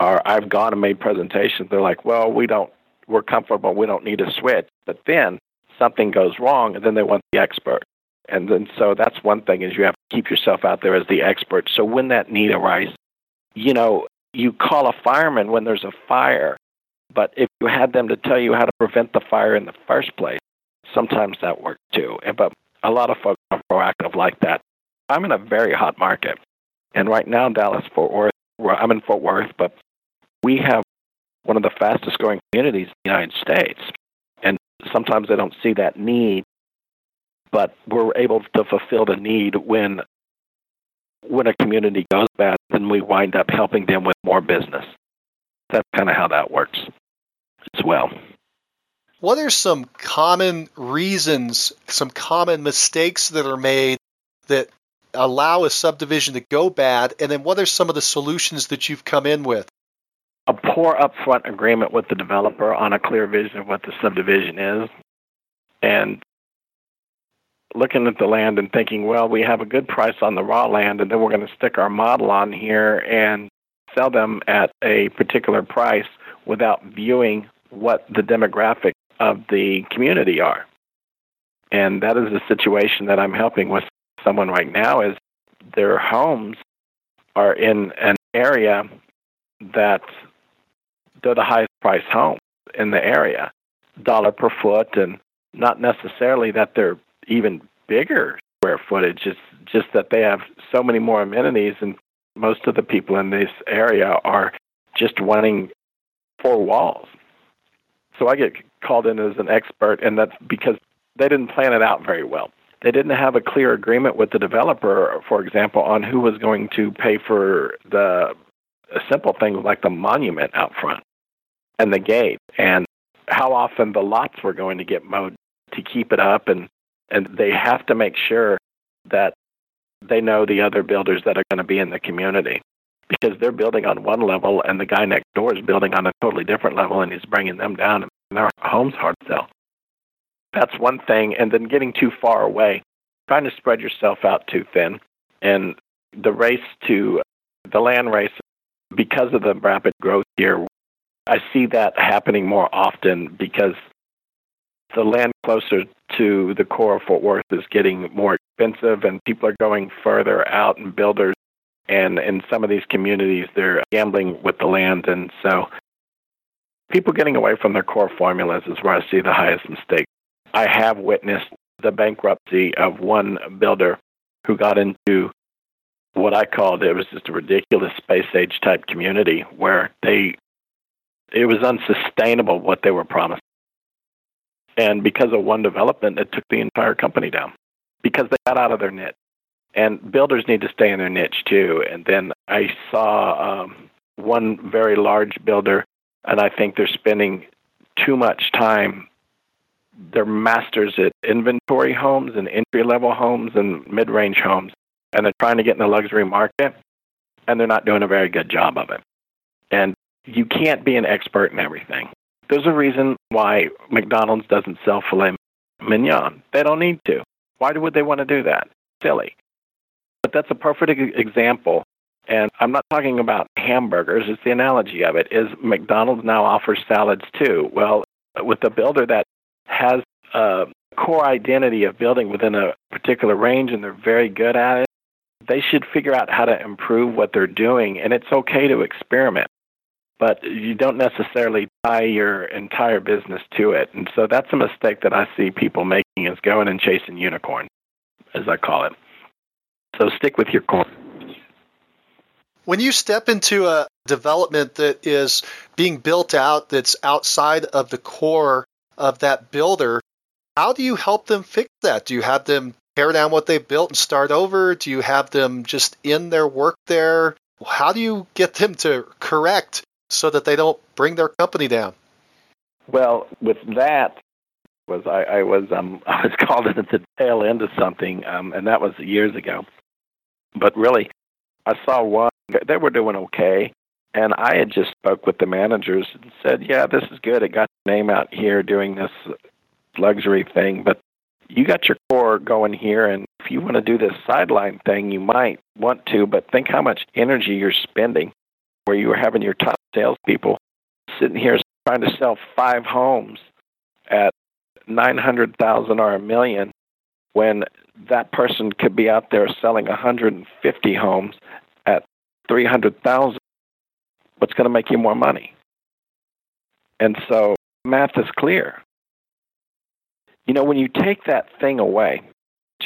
or I've gone and made presentations. They're like, well, we don't, we're comfortable. We don't need a switch. But then something goes wrong, and then they want the expert. And then so that's one thing is you have to keep yourself out there as the expert. So when that need arises, you know, you call a fireman when there's a fire, but if you had them to tell you how to prevent the fire in the first place, sometimes that works too. But a lot of folks are proactive like that. I'm in a very hot market, and right now Dallas Fort Worth. I'm in Fort Worth, but we have one of the fastest growing communities in the United States. And sometimes they don't see that need, but we're able to fulfill the need when when a community goes bad, then we wind up helping them with more business. That's kind of how that works as well. What are some common reasons, some common mistakes that are made that allow a subdivision to go bad? And then what are some of the solutions that you've come in with? a poor upfront agreement with the developer on a clear vision of what the subdivision is, and looking at the land and thinking, well, we have a good price on the raw land, and then we're going to stick our model on here and sell them at a particular price without viewing what the demographics of the community are. And that is the situation that I'm helping with someone right now is their homes are in an area that they're the highest priced home in the area, dollar per foot, and not necessarily that they're even bigger square footage. It's just that they have so many more amenities, and most of the people in this area are just wanting four walls. So I get called in as an expert, and that's because they didn't plan it out very well. They didn't have a clear agreement with the developer, for example, on who was going to pay for the simple things like the monument out front and the gate and how often the lots were going to get mowed to keep it up and and they have to make sure that they know the other builders that are going to be in the community because they're building on one level and the guy next door is building on a totally different level and he's bringing them down and their home's hard to sell. That's one thing. And then getting too far away, trying to spread yourself out too thin. And the race to the land race, because of the rapid growth here, I see that happening more often because the land closer to the core of Fort Worth is getting more expensive, and people are going further out, and builders, and in some of these communities, they're gambling with the land, and so people getting away from their core formulas is where I see the highest mistake. I have witnessed the bankruptcy of one builder who got into what I called it was just a ridiculous space age type community where they it was unsustainable what they were promising. And because of one development, it took the entire company down because they got out of their niche. And builders need to stay in their niche too. And then I saw um, one very large builder, and I think they're spending too much time. They're masters at inventory homes and entry level homes and mid range homes. And they're trying to get in the luxury market, and they're not doing a very good job of it. And you can't be an expert in everything. There's a reason why McDonald's doesn't sell filet mignon. They don't need to. Why would they want to do that? Silly. But that's a perfect example. And I'm not talking about hamburgers, it's the analogy of it. Is McDonald's now offers salads too? Well, with a builder that has a core identity of building within a particular range and they're very good at it, they should figure out how to improve what they're doing. And it's okay to experiment but you don't necessarily tie your entire business to it. And so that's a mistake that I see people making is going and chasing unicorn, as I call it. So stick with your core. When you step into a development that is being built out that's outside of the core of that builder, how do you help them fix that? Do you have them tear down what they built and start over? Do you have them just in their work there? How do you get them to correct so that they don't bring their company down? Well, with that, was I, I was um, I was called at the tail end of something, um, and that was years ago. But really, I saw one; they were doing okay, and I had just spoke with the managers and said, "Yeah, this is good. It got your name out here doing this luxury thing, but you got your core going here, and if you want to do this sideline thing, you might want to, but think how much energy you're spending where you were having your top salespeople sitting here trying to sell five homes at 900,000 or a million when that person could be out there selling 150 homes at 300,000 what's going to make you more money? And so math is clear. You know when you take that thing away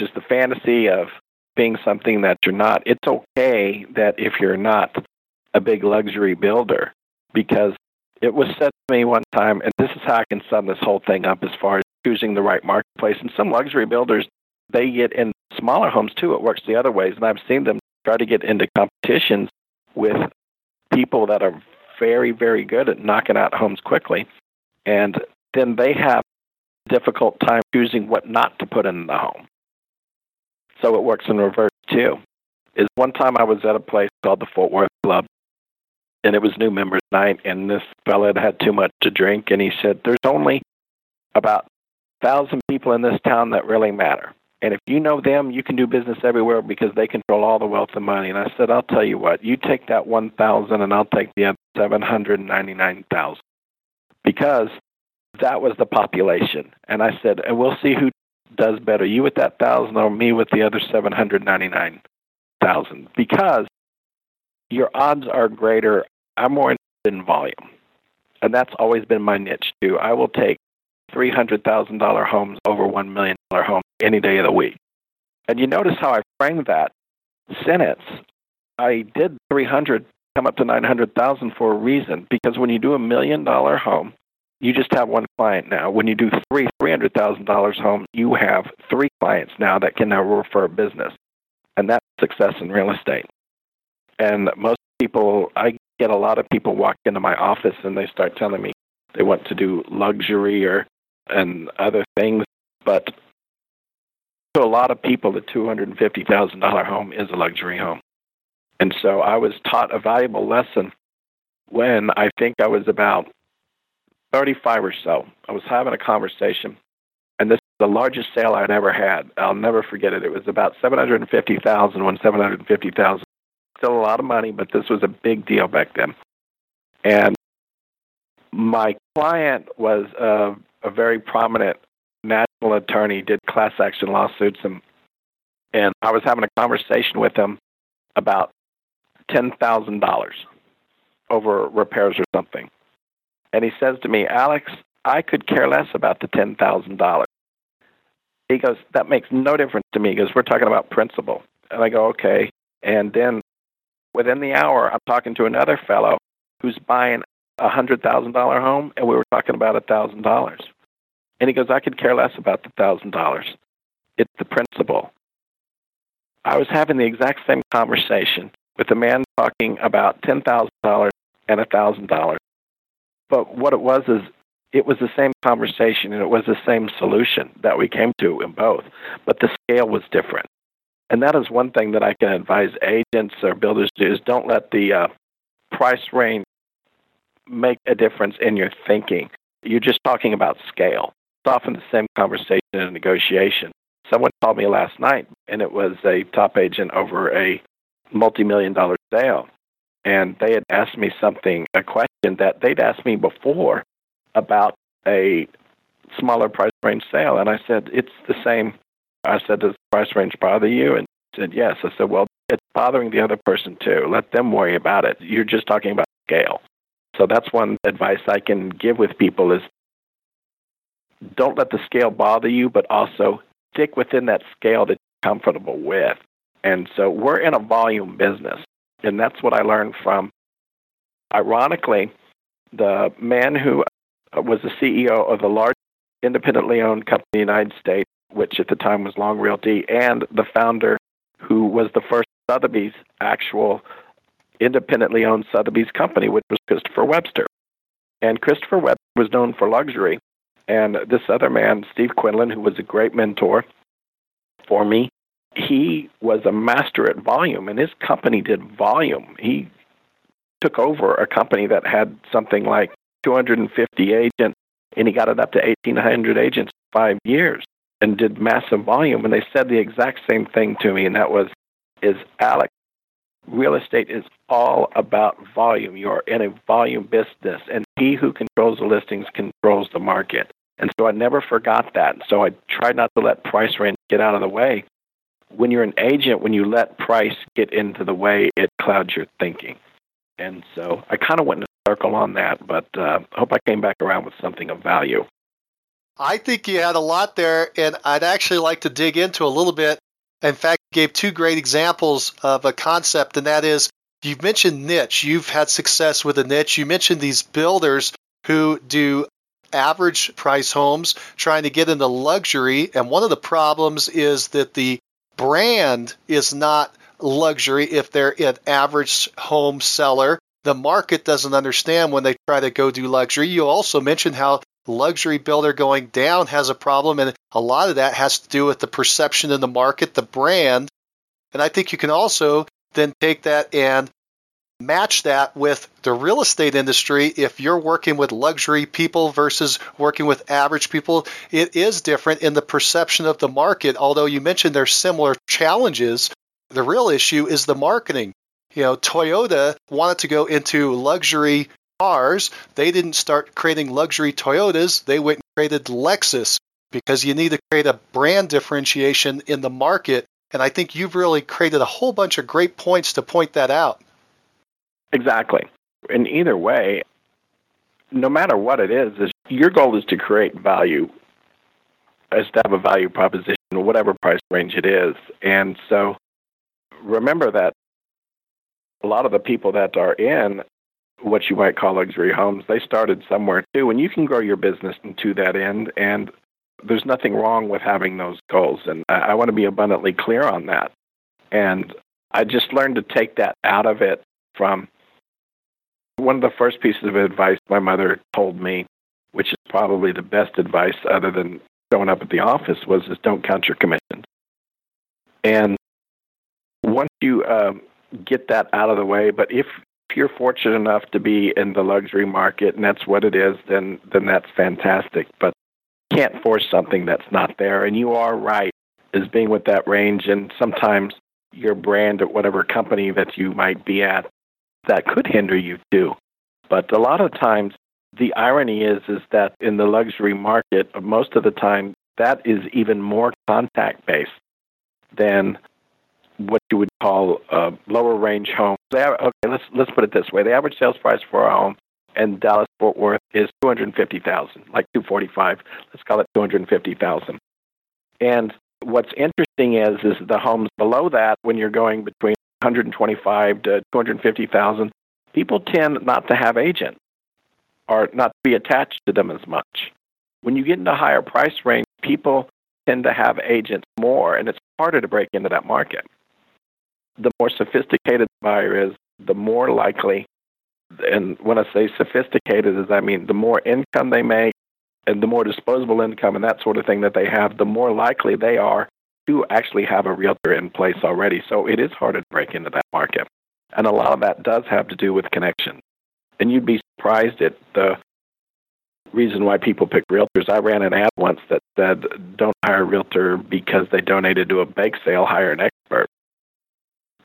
is the fantasy of being something that you're not it's okay that if you're not a big luxury builder because it was said to me one time, and this is how I can sum this whole thing up as far as choosing the right marketplace. And some luxury builders, they get in smaller homes too. It works the other ways. And I've seen them try to get into competitions with people that are very, very good at knocking out homes quickly. And then they have difficult time choosing what not to put in the home. So it works in reverse too. Is one time I was at a place called the Fort Worth Club and it was new members night and this fella had had too much to drink and he said there's only about thousand people in this town that really matter. And if you know them you can do business everywhere because they control all the wealth and money. And i said i'll tell you what you take that one thousand and i'll take the other seven hundred and ninety nine thousand. Because that was the population. And i said and we'll see who does better you with that thousand or me with the other seven hundred ninety nine thousand. Because your odds are greater I'm more interested in volume. And that's always been my niche too. I will take $300,000 homes over $1 million homes any day of the week. And you notice how I framed that sentence. I did 300 come up to 900,000 for a reason because when you do a million dollar home, you just have one client now. When you do three $300,000 home, you have three clients now that can now refer business. And that's success in real estate. And most people, I get a lot of people walk into my office and they start telling me they want to do luxury or and other things, but to a lot of people, the two hundred and fifty thousand dollar home is a luxury home. And so I was taught a valuable lesson when I think I was about 35 or so. I was having a conversation, and this is the largest sale I'd ever had. I'll never forget it. It was about 750,000 when 750,000 still a lot of money, but this was a big deal back then. And my client was a, a very prominent national attorney, did class action lawsuits, and and I was having a conversation with him about ten thousand dollars over repairs or something. And he says to me, Alex, I could care less about the ten thousand dollars. He goes, That makes no difference to me because we're talking about principle. And I go, Okay. And then Within the hour, I'm talking to another fellow who's buying a hundred thousand dollar home, and we were talking about a thousand dollars. And he goes, I could care less about the thousand dollars. It's the principle. I was having the exact same conversation with a man talking about ten thousand dollars and a thousand dollars. But what it was is it was the same conversation and it was the same solution that we came to in both, but the scale was different. And that is one thing that I can advise agents or builders to do is don't let the uh, price range make a difference in your thinking. You're just talking about scale. It's often the same conversation in a negotiation. Someone called me last night, and it was a top agent over a multi-million dollar sale. And they had asked me something, a question that they'd asked me before about a smaller price range sale. And I said, it's the same I said, Does the price range bother you? And he said, Yes. I said, Well, it's bothering the other person too. Let them worry about it. You're just talking about scale. So that's one advice I can give with people is don't let the scale bother you, but also stick within that scale that you're comfortable with. And so we're in a volume business. And that's what I learned from, ironically, the man who was the CEO of the largest independently owned company in the United States, which at the time was Long Realty, and the founder who was the first Sotheby's actual independently owned Sotheby's company, which was Christopher Webster. And Christopher Webster was known for luxury. And this other man, Steve Quinlan, who was a great mentor for me, he was a master at volume, and his company did volume. He took over a company that had something like 250 agents, and he got it up to 1,800 agents in five years and did massive volume. And they said the exact same thing to me, and that was, "Is Alex, real estate is all about volume. You're in a volume business, and he who controls the listings controls the market." And so I never forgot that. So I tried not to let price range get out of the way. When you're an agent, when you let price get into the way, it clouds your thinking. And so I kind of went in a circle on that, but uh, I hope I came back around with something of value. I think you had a lot there, and I'd actually like to dig into a little bit. In fact, gave two great examples of a concept, and that is you've mentioned niche. You've had success with a niche. You mentioned these builders who do average price homes trying to get into luxury. And one of the problems is that the brand is not luxury if they're an average home seller. The market doesn't understand when they try to go do luxury. You also mentioned how luxury builder going down has a problem, and a lot of that has to do with the perception in the market, the brand. And I think you can also then take that and match that with the real estate industry. If you're working with luxury people versus working with average people, it is different in the perception of the market. Although you mentioned there's similar challenges, the real issue is the marketing. You know, Toyota wanted to go into luxury cars. They didn't start creating luxury Toyotas. They went and created Lexus because you need to create a brand differentiation in the market. And I think you've really created a whole bunch of great points to point that out. Exactly. In either way, no matter what it is, is your goal is to create value, is to have a value proposition, or whatever price range it is. And so remember that a lot of the people that are in what you might call luxury homes, they started somewhere too, and you can grow your business to that end. And there's nothing wrong with having those goals. And I, I want to be abundantly clear on that. And I just learned to take that out of it from one of the first pieces of advice my mother told me, which is probably the best advice other than showing up at the office, was is don't count your commissions. And once you um, get that out of the way, but if if you're fortunate enough to be in the luxury market and that's what it is, then then that's fantastic. But you can't force something that's not there. And you are right as being with that range and sometimes your brand at whatever company that you might be at that could hinder you too. But a lot of times the irony is is that in the luxury market most of the time that is even more contact based than what you would call a lower range home. Okay, let's let's put it this way: the average sales price for a home in Dallas Fort Worth is two hundred fifty thousand, like two forty five. Let's call it two hundred fifty thousand. And what's interesting is is the homes below that, when you're going between one hundred twenty five to two hundred fifty thousand, people tend not to have agents or not to be attached to them as much. When you get into higher price range, people tend to have agents more, and it's harder to break into that market the more sophisticated the buyer is, the more likely, and when I say sophisticated, is I mean the more income they make and the more disposable income and that sort of thing that they have, the more likely they are to actually have a realtor in place already. So it is harder to break into that market. And a lot of that does have to do with connection. And you'd be surprised at the reason why people pick realtors. I ran an ad once that said, don't hire a realtor because they donated to a bake sale, hire an expert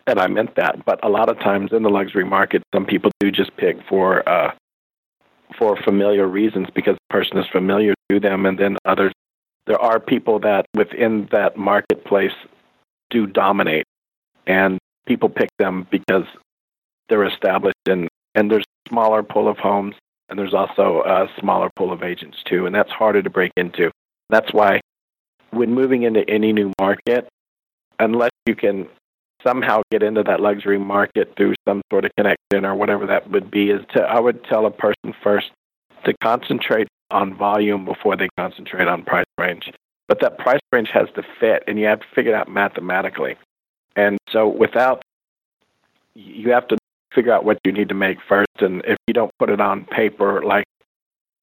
and I meant that. But a lot of times in the luxury market, some people do just pick for uh, for familiar reasons because the person is familiar to them, and then others. There are people that within that marketplace do dominate, and people pick them because they're established and and there's smaller pool of homes, and there's also a smaller pool of agents too, and that's harder to break into. That's why when moving into any new market, unless you can somehow get into that luxury market through some sort of connection or whatever that would be, is to I would tell a person first to concentrate on volume before they concentrate on price range. But that price range has to fit, and you have to figure it out mathematically. And so, without, you have to figure out what you need to make first. And if you don't put it on paper, like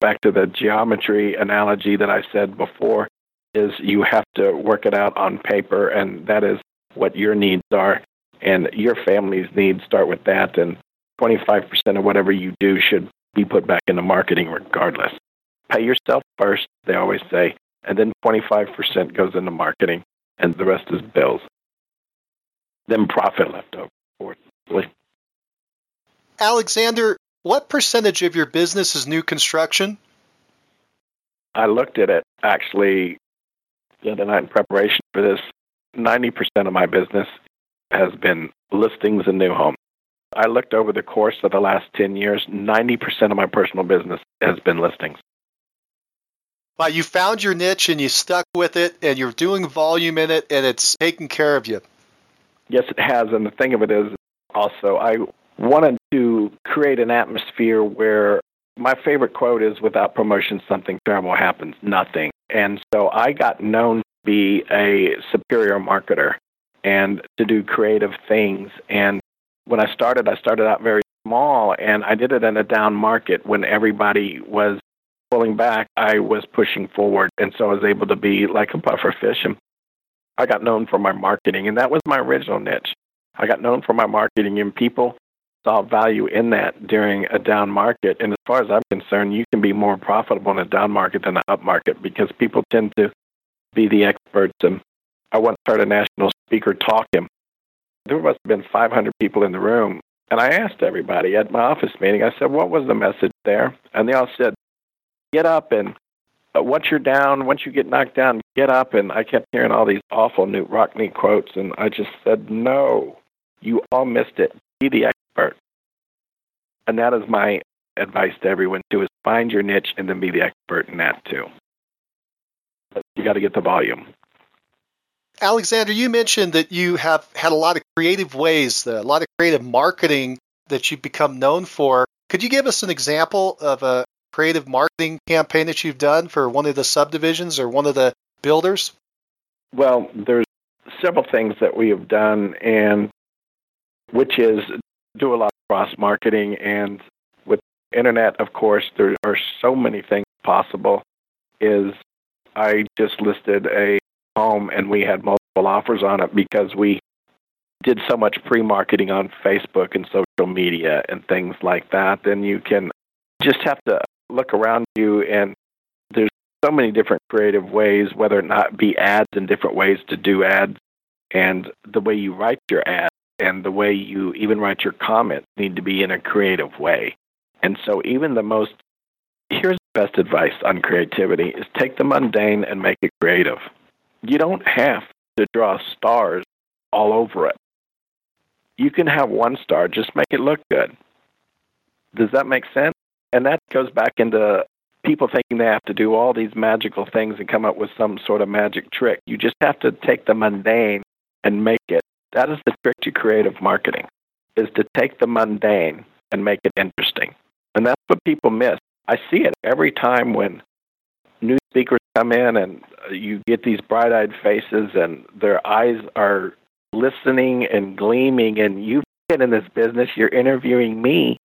back to the geometry analogy that I said before, is you have to work it out on paper, and that is what your needs are, and your family's needs start with that. And 25% of whatever you do should be put back into marketing regardless. Pay yourself first, they always say, and then 25% goes into marketing, and the rest is bills. Then profit left over, fourthly. Alexander, what percentage of your business is new construction? I looked at it actually the other night in preparation for this. 90% of my business has been listings and new homes. I looked over the course of the last 10 years, 90% of my personal business has been listings. Well, you found your niche and you stuck with it and you're doing volume in it and it's taking care of you. Yes, it has. And the thing of it is also, I wanted to create an atmosphere where my favorite quote is without promotion, something terrible happens, nothing. And so I got known be a superior marketer and to do creative things. And when I started, I started out very small and I did it in a down market when everybody was pulling back. I was pushing forward. And so I was able to be like a puffer fish. And I got known for my marketing, and that was my original niche. I got known for my marketing, and people saw value in that during a down market. And as far as I'm concerned, you can be more profitable in a down market than an up market because people tend to be the experts. And I once heard a national speaker talking. There must have been 500 people in the room. And I asked everybody at my office meeting, I said, what was the message there? And they all said, get up and uh, once you're down, once you get knocked down, get up. And I kept hearing all these awful Knute Rockne quotes. And I just said, no, you all missed it. Be the expert. And that is my advice to everyone too is find your niche and then be the expert in that too. But you got to get the volume. Alexander, you mentioned that you have had a lot of creative ways, a lot of creative marketing that you've become known for. Could you give us an example of a creative marketing campaign that you've done for one of the subdivisions or one of the builders? Well, there's several things that we have done, and which is do a lot of cross marketing and with internet of course there are so many things possible is i just listed a home and we had multiple offers on it because we did so much pre-marketing on facebook and social media and things like that then you can just have to look around you and there's so many different creative ways whether or not be ads and different ways to do ads and the way you write your ad and the way you even write your comments need to be in a creative way. And so, even the most here's best advice on creativity is take the mundane and make it creative. You don't have to draw stars all over it. You can have one star, just make it look good. Does that make sense? And that goes back into people thinking they have to do all these magical things and come up with some sort of magic trick. You just have to take the mundane and make it that is the trick to creative marketing, is to take the mundane and make it interesting. And that's what people miss. I see it every time when new speakers come in and uh, you get these bright-eyed faces and their eyes are listening and gleaming and you've been in this business, you're interviewing me.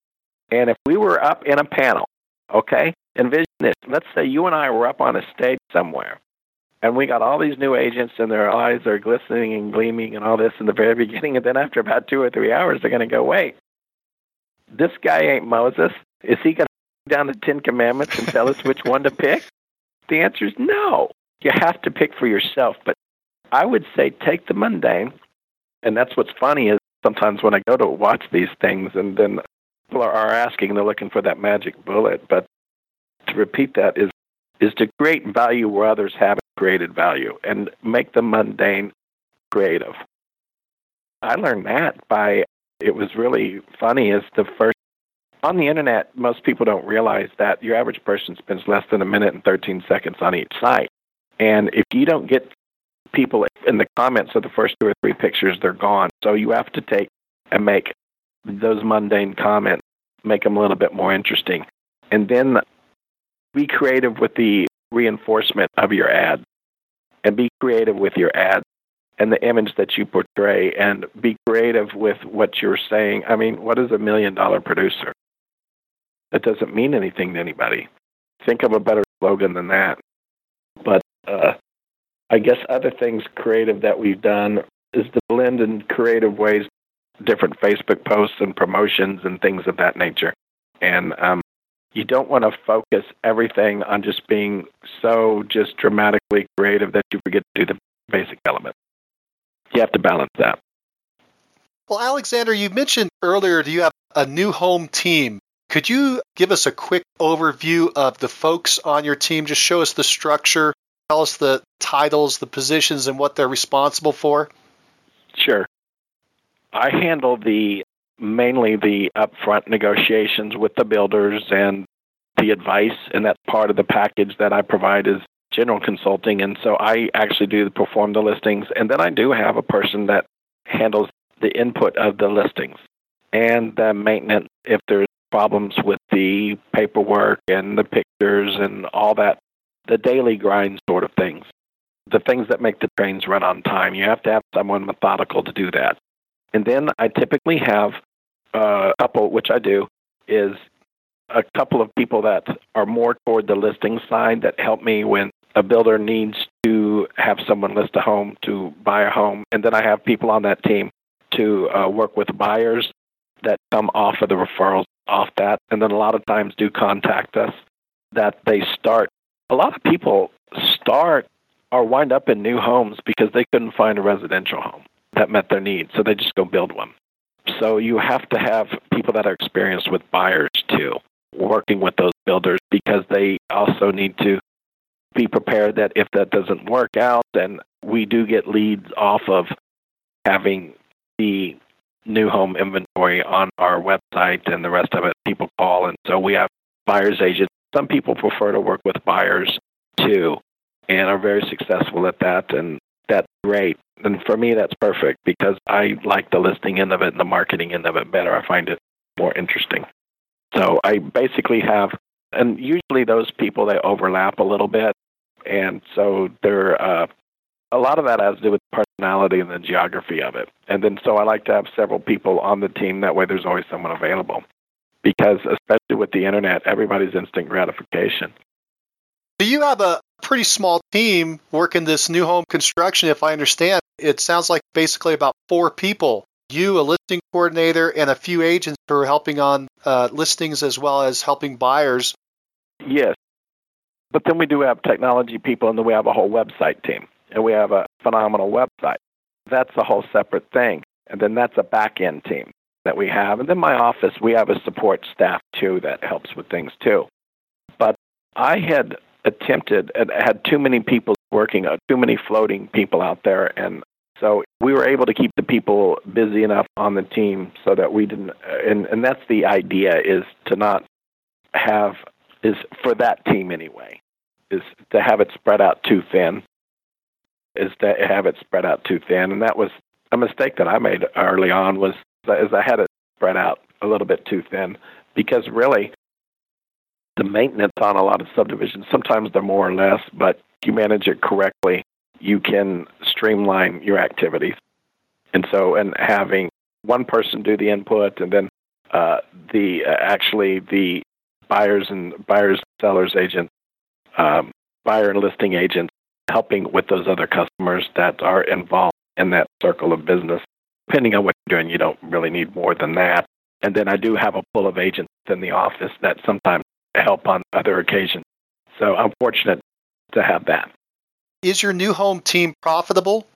And if we were up in a panel, okay, envision this. Let's say you and I were up on a stage somewhere and we got all these new agents, and their eyes are glistening and gleaming and all this in the very beginning. And then after about two or three hours, they're going to go, wait, this guy ain't Moses. Is he going to down the Ten Commandments and tell us which one to pick? The answer is no. You have to pick for yourself. But I would say take the mundane. And that's what's funny is sometimes when I go to watch these things, and then people are asking, they're looking for that magic bullet. But to repeat that is is to create value where others haven't created value and make the mundane creative. I learned that by, it was really funny, is the first on the internet, most people don't realize that your average person spends less than a minute and 13 seconds on each site. And if you don't get people in the comments of the first two or three pictures, they're gone. So you have to take and make those mundane comments, make them a little bit more interesting. And then be creative with the reinforcement of your ad and be creative with your ad and the image that you portray and be creative with what you're saying. I mean, what is a million dollar producer? That doesn't mean anything to anybody. Think of a better slogan than that. But uh, I guess other things creative that we've done is to blend in creative ways different Facebook posts and promotions and things of that nature. And um, you don't want to focus everything on just being so just dramatically creative that you forget to do the basic element. You have to balance that. Well, Alexander, you mentioned earlier do you have a new home team. Could you give us a quick overview of the folks on your team? Just show us the structure, tell us the titles, the positions, and what they're responsible for. Sure. I handle the mainly the upfront negotiations with the builders and the advice, and that part of the package that I provide is general consulting. And so I actually do perform the listings, and then I do have a person that handles the input of the listings and the maintenance if there's problems with the paperwork and the pictures and all that, the daily grind sort of things, the things that make the trains run on time. You have to have someone methodical to do that. And then I typically have a couple, which I do, is a couple of people that are more toward the listing side that help me when a builder needs to have someone list a home to buy a home. And then I have people on that team to uh, work with buyers that come off of the referrals off that. And then a lot of times do contact us that they start. A lot of people start or wind up in new homes because they couldn't find a residential home that met their needs. So they just go build one. So you have to have people that are experienced with buyers too, working with those builders because they also need to be prepared that if that doesn't work out, then we do get leads off of having the new home inventory on our website and the rest of it. People call, and so we have buyer's agents. Some people prefer to work with buyers too and are very successful at that. And that's great. And for me, that's perfect because I like the listing end of it and the marketing end of it better. I find it more interesting. So I basically have, and usually those people they overlap a little bit, and so they're uh, a lot of that has to do with personality and the geography of it. And then so I like to have several people on the team. That way, there's always someone available because especially with the internet, everybody's instant gratification. Do you have a pretty small team working this new home construction, if I understand. It sounds like basically about four people you, a listing coordinator, and a few agents who are helping on uh, listings as well as helping buyers. Yes. But then we do have technology people, and then we have a whole website team, and we have a phenomenal website. That's a whole separate thing. And then that's a back end team that we have. And then my office, we have a support staff too that helps with things too. But I had attempted and had too many people working, uh, too many floating people out there, and so we were able to keep the people busy enough on the team so that we didn't. And and that's the idea is to not have is for that team anyway is to have it spread out too thin is to have it spread out too thin and that was a mistake that I made early on was as I had it spread out a little bit too thin because really the maintenance on a lot of subdivisions. Sometimes they're more or less, but you manage it correctly, you can streamline your activities. And so, and having one person do the input, and then uh, the uh, actually the buyers and buyers sellers agent, um, buyer and listing agents helping with those other customers that are involved in that circle of business. Depending on what you're doing, you don't really need more than that. And then I do have a pool of agents in the office that sometimes help on other occasions. So I'm fortunate to have that. Is your new home team profitable?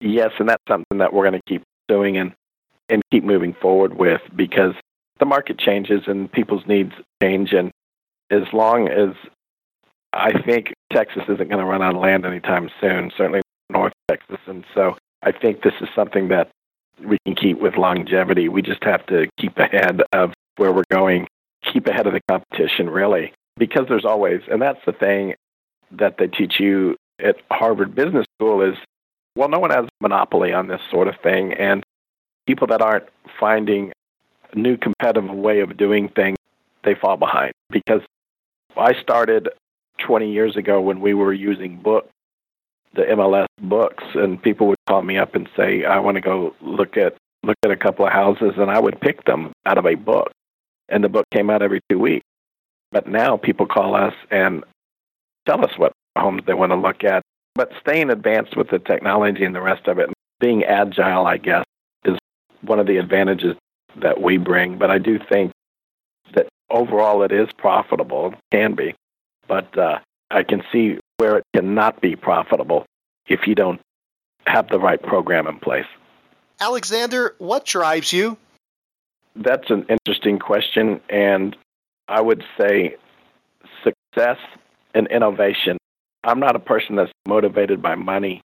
Yes, and that's something that we're going to keep doing and, and keep moving forward with because the market changes and people's needs change. And as long as I think Texas isn't going to run out of land anytime soon, certainly North Texas. And so I think this is something that we can keep with longevity. We just have to keep ahead of where we're going keep ahead of the competition, really, because there's always, and that's the thing that they teach you at Harvard Business School is, well, no one has a monopoly on this sort of thing, and people that aren't finding a new competitive way of doing things, they fall behind. Because I started 20 years ago when we were using books, the MLS books, and people would call me up and say, "I want to go look at look at a couple of houses," and I would pick them out of a book, and the book came out every two weeks. But now people call us and tell us what homes they want to look at. But staying advanced with the technology and the rest of it, being agile, I guess, is one of the advantages that we bring. But I do think that overall it is profitable, can be. But uh, I can see where it cannot be profitable if you don't have the right program in place. Alexander, what drives you? That's an interesting question, and I would say success and innovation. I'm not a person that's motivated by money.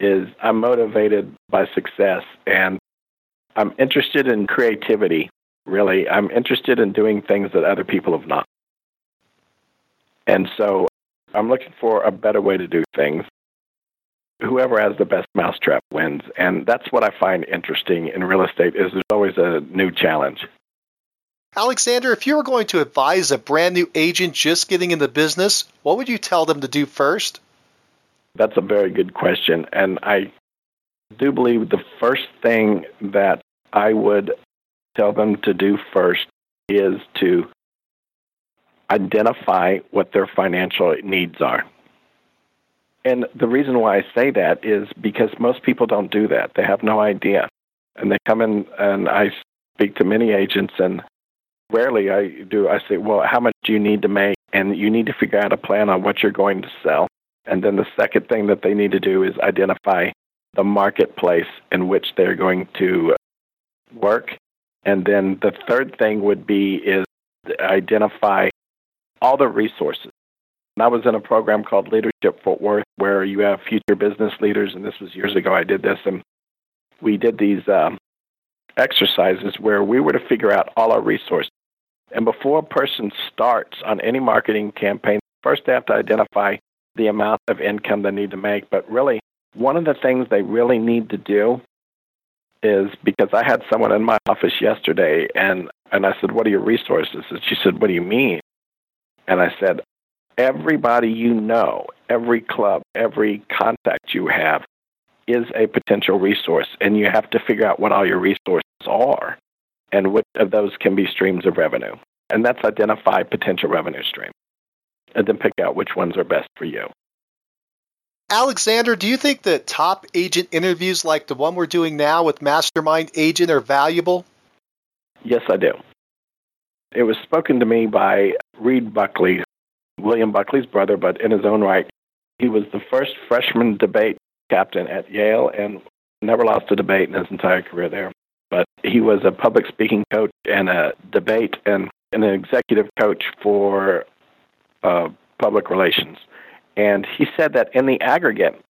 Is I'm motivated by success and I'm interested in creativity, really. I'm interested in doing things that other people have not. And so I'm looking for a better way to do things. Whoever has the best mousetrap wins. And that's what I find interesting in real estate is there's always a new challenge. Alexander, if you were going to advise a brand new agent just getting in the business, what would you tell them to do first? That's a very good question. And I do believe the first thing that I would tell them to do first is to identify what their financial needs are. And the reason why I say that is because most people don't do that. They have no idea. And they come in, and I speak to many agents, and rarely I do. I say, well, how much do you need to make? And you need to figure out a plan on what you're going to sell. And then the second thing that they need to do is identify the marketplace in which they're going to work. And then the third thing would be is identify all the resources. And I was in a program called Leadership Fort Worth where you have future business leaders, and this was years ago I did this, and we did these um, exercises where we were to figure out all our resources. And before a person starts on any marketing campaign, first they have to identify the amount of income they need to make. But really, one of the things they really need to do is because I had someone in my office yesterday and, and I said, What are your resources? And she said, What do you mean? And I said, Everybody you know, every club, every contact you have is a potential resource, and you have to figure out what all your resources are and which of those can be streams of revenue. And that's identify potential revenue streams and then pick out which ones are best for you. Alexander, do you think that top agent interviews like the one we're doing now with Mastermind Agent are valuable? Yes, I do. It was spoken to me by Reid Buckley, William Buckley's brother, but in his own right. He was the first freshman debate captain at Yale and never lost a debate in his entire career there. But he was a public speaking coach and a debate and an executive coach for uh, public relations. And he said that in the aggregate,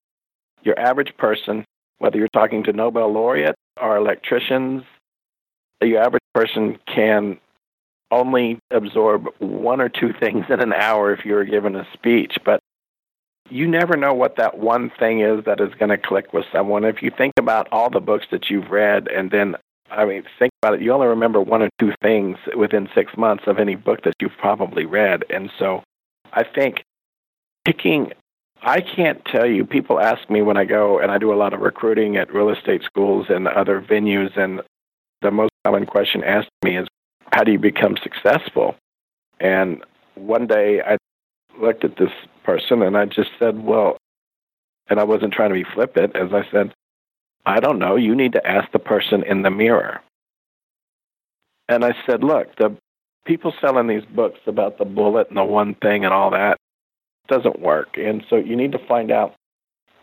your average person, whether you're talking to Nobel laureate or electricians, your average person can only absorb one or two things in an hour if you're given a speech. But you never know what that one thing is that is going to click with someone. If you think about all the books that you've read, and then, I mean, think about it, you only remember one or two things within six months of any book that you've probably read. And so I think picking, I can't tell you, people ask me when I go, and I do a lot of recruiting at real estate schools and other venues, and the most common question asked me is, how do you become successful? And one day I looked at this person and I just said, well, and I wasn't trying to be flippant, as I said, I don't know. You need to ask the person in the mirror. And I said, look, the people selling these books about the bullet and the one thing and all that doesn't work. And so you need to find out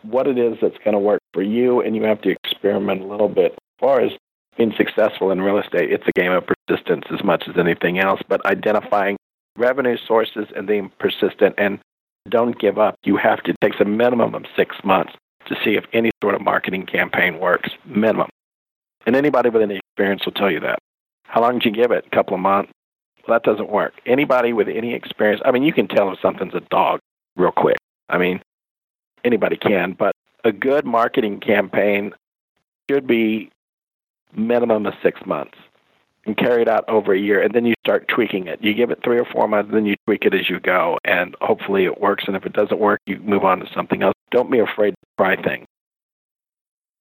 what it is that's going to work for you, and you have to experiment a little bit. As far as being successful in real estate, it's a game of persistence as much as anything else, but identifying revenue sources and being persistent and don't give up. You have to, take a minimum of six months to see if any sort of marketing campaign works, minimum. And anybody with any experience will tell you that. How long did you give it? A couple of months? Well, that doesn't work. Anybody with any experience, I mean, you can tell if something's a dog real quick. I mean, anybody can, but a good marketing campaign should be minimum of six months and carry it out over a year, and then you start tweaking it. You give it three or four months, then you tweak it as you go, and hopefully it works. And if it doesn't work, you move on to something else. Don't be afraid to try things.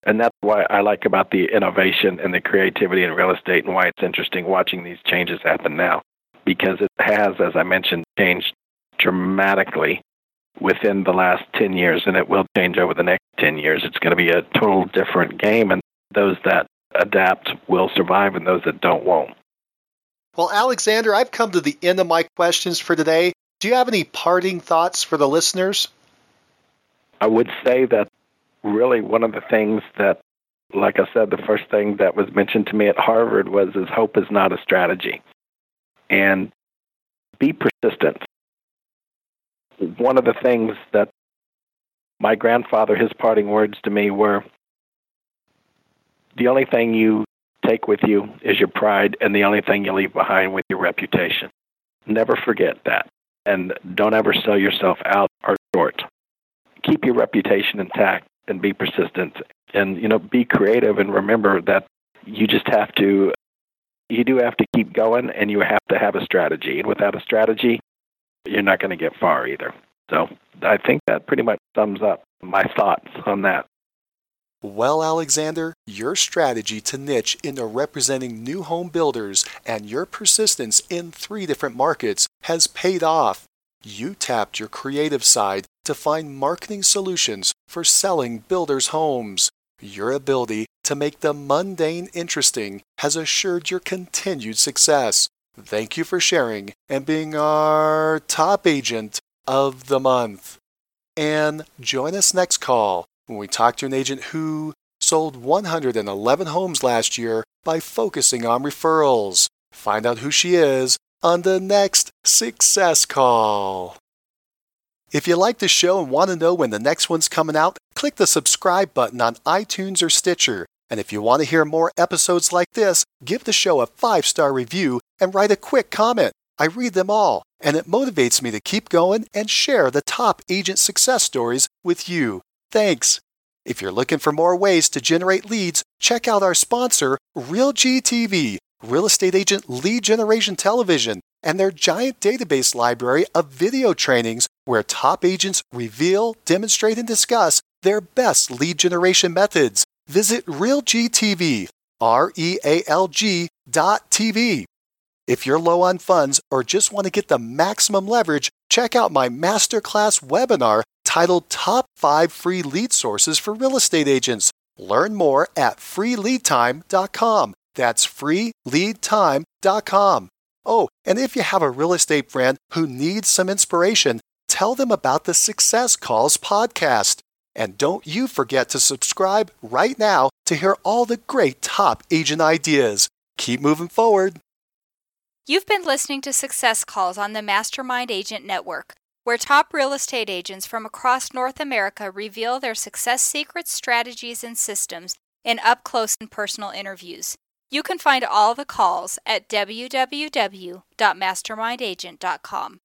And that's why I like about the innovation and the creativity in real estate and why it's interesting watching these changes happen now. Because it has, as I mentioned, changed dramatically within the last 10 years, and it will change over the next 10 years. It's going to be a total different game, and those that adapt will survive, and those that don't won't. Well, Alexander, I've come to the end of my questions for today. Do you have any parting thoughts for the listeners? I would say that really one of the things that, like I said, the first thing that was mentioned to me at Harvard was is hope is not a strategy. And be persistent. One of the things that my grandfather, his parting words to me were the only thing you take with you is your pride, and the only thing you leave behind with your reputation. Never forget that. And don't ever sell yourself out or short. Keep your reputation intact and be persistent. And, you know, be creative and remember that you just have to, you do have to keep going and you have to have a strategy. And without a strategy, you're not going to get far either. So I think that pretty much sums up my thoughts on that. Well, Alexander, your strategy to niche into representing new home builders and your persistence in three different markets has paid off. You tapped your creative side to find marketing solutions for selling builders' homes. Your ability to make the mundane interesting has assured your continued success. Thank you for sharing and being our top agent of the month. And join us next call when we talk to an agent who sold 111 homes last year by focusing on referrals. Find out who she is on the next Success Call. If you like the show and want to know when the next one's coming out, click the subscribe button on iTunes or Stitcher. And if you want to hear more episodes like this, give the show a five star review and write a quick comment. I read them all, and it motivates me to keep going and share the top agent success stories with you. Thanks. If you're looking for more ways to generate leads, check out our sponsor, RealGTV, Real Estate Agent Lead Generation Television, and their giant database library of video trainings where top agents reveal, demonstrate, and discuss their best lead generation methods. Visit RealGTV, R E A L G dot TV. If you're low on funds or just want to get the maximum leverage, check out my masterclass webinar titled Top 5 Free Lead Sources for Real Estate Agents. Learn more at freeleadtime.com. That's freeleadtime.com. Oh, and if you have a real estate friend who needs some inspiration, tell them about the Success Calls podcast. And don't you forget to subscribe right now to hear all the great top agent ideas. Keep moving forward. You've been listening to Success Calls on the Mastermind Agent Network where top real estate agents from across North America reveal their success secrets, strategies, and systems in up close and personal interviews. You can find all the calls at www.mastermindagent.com.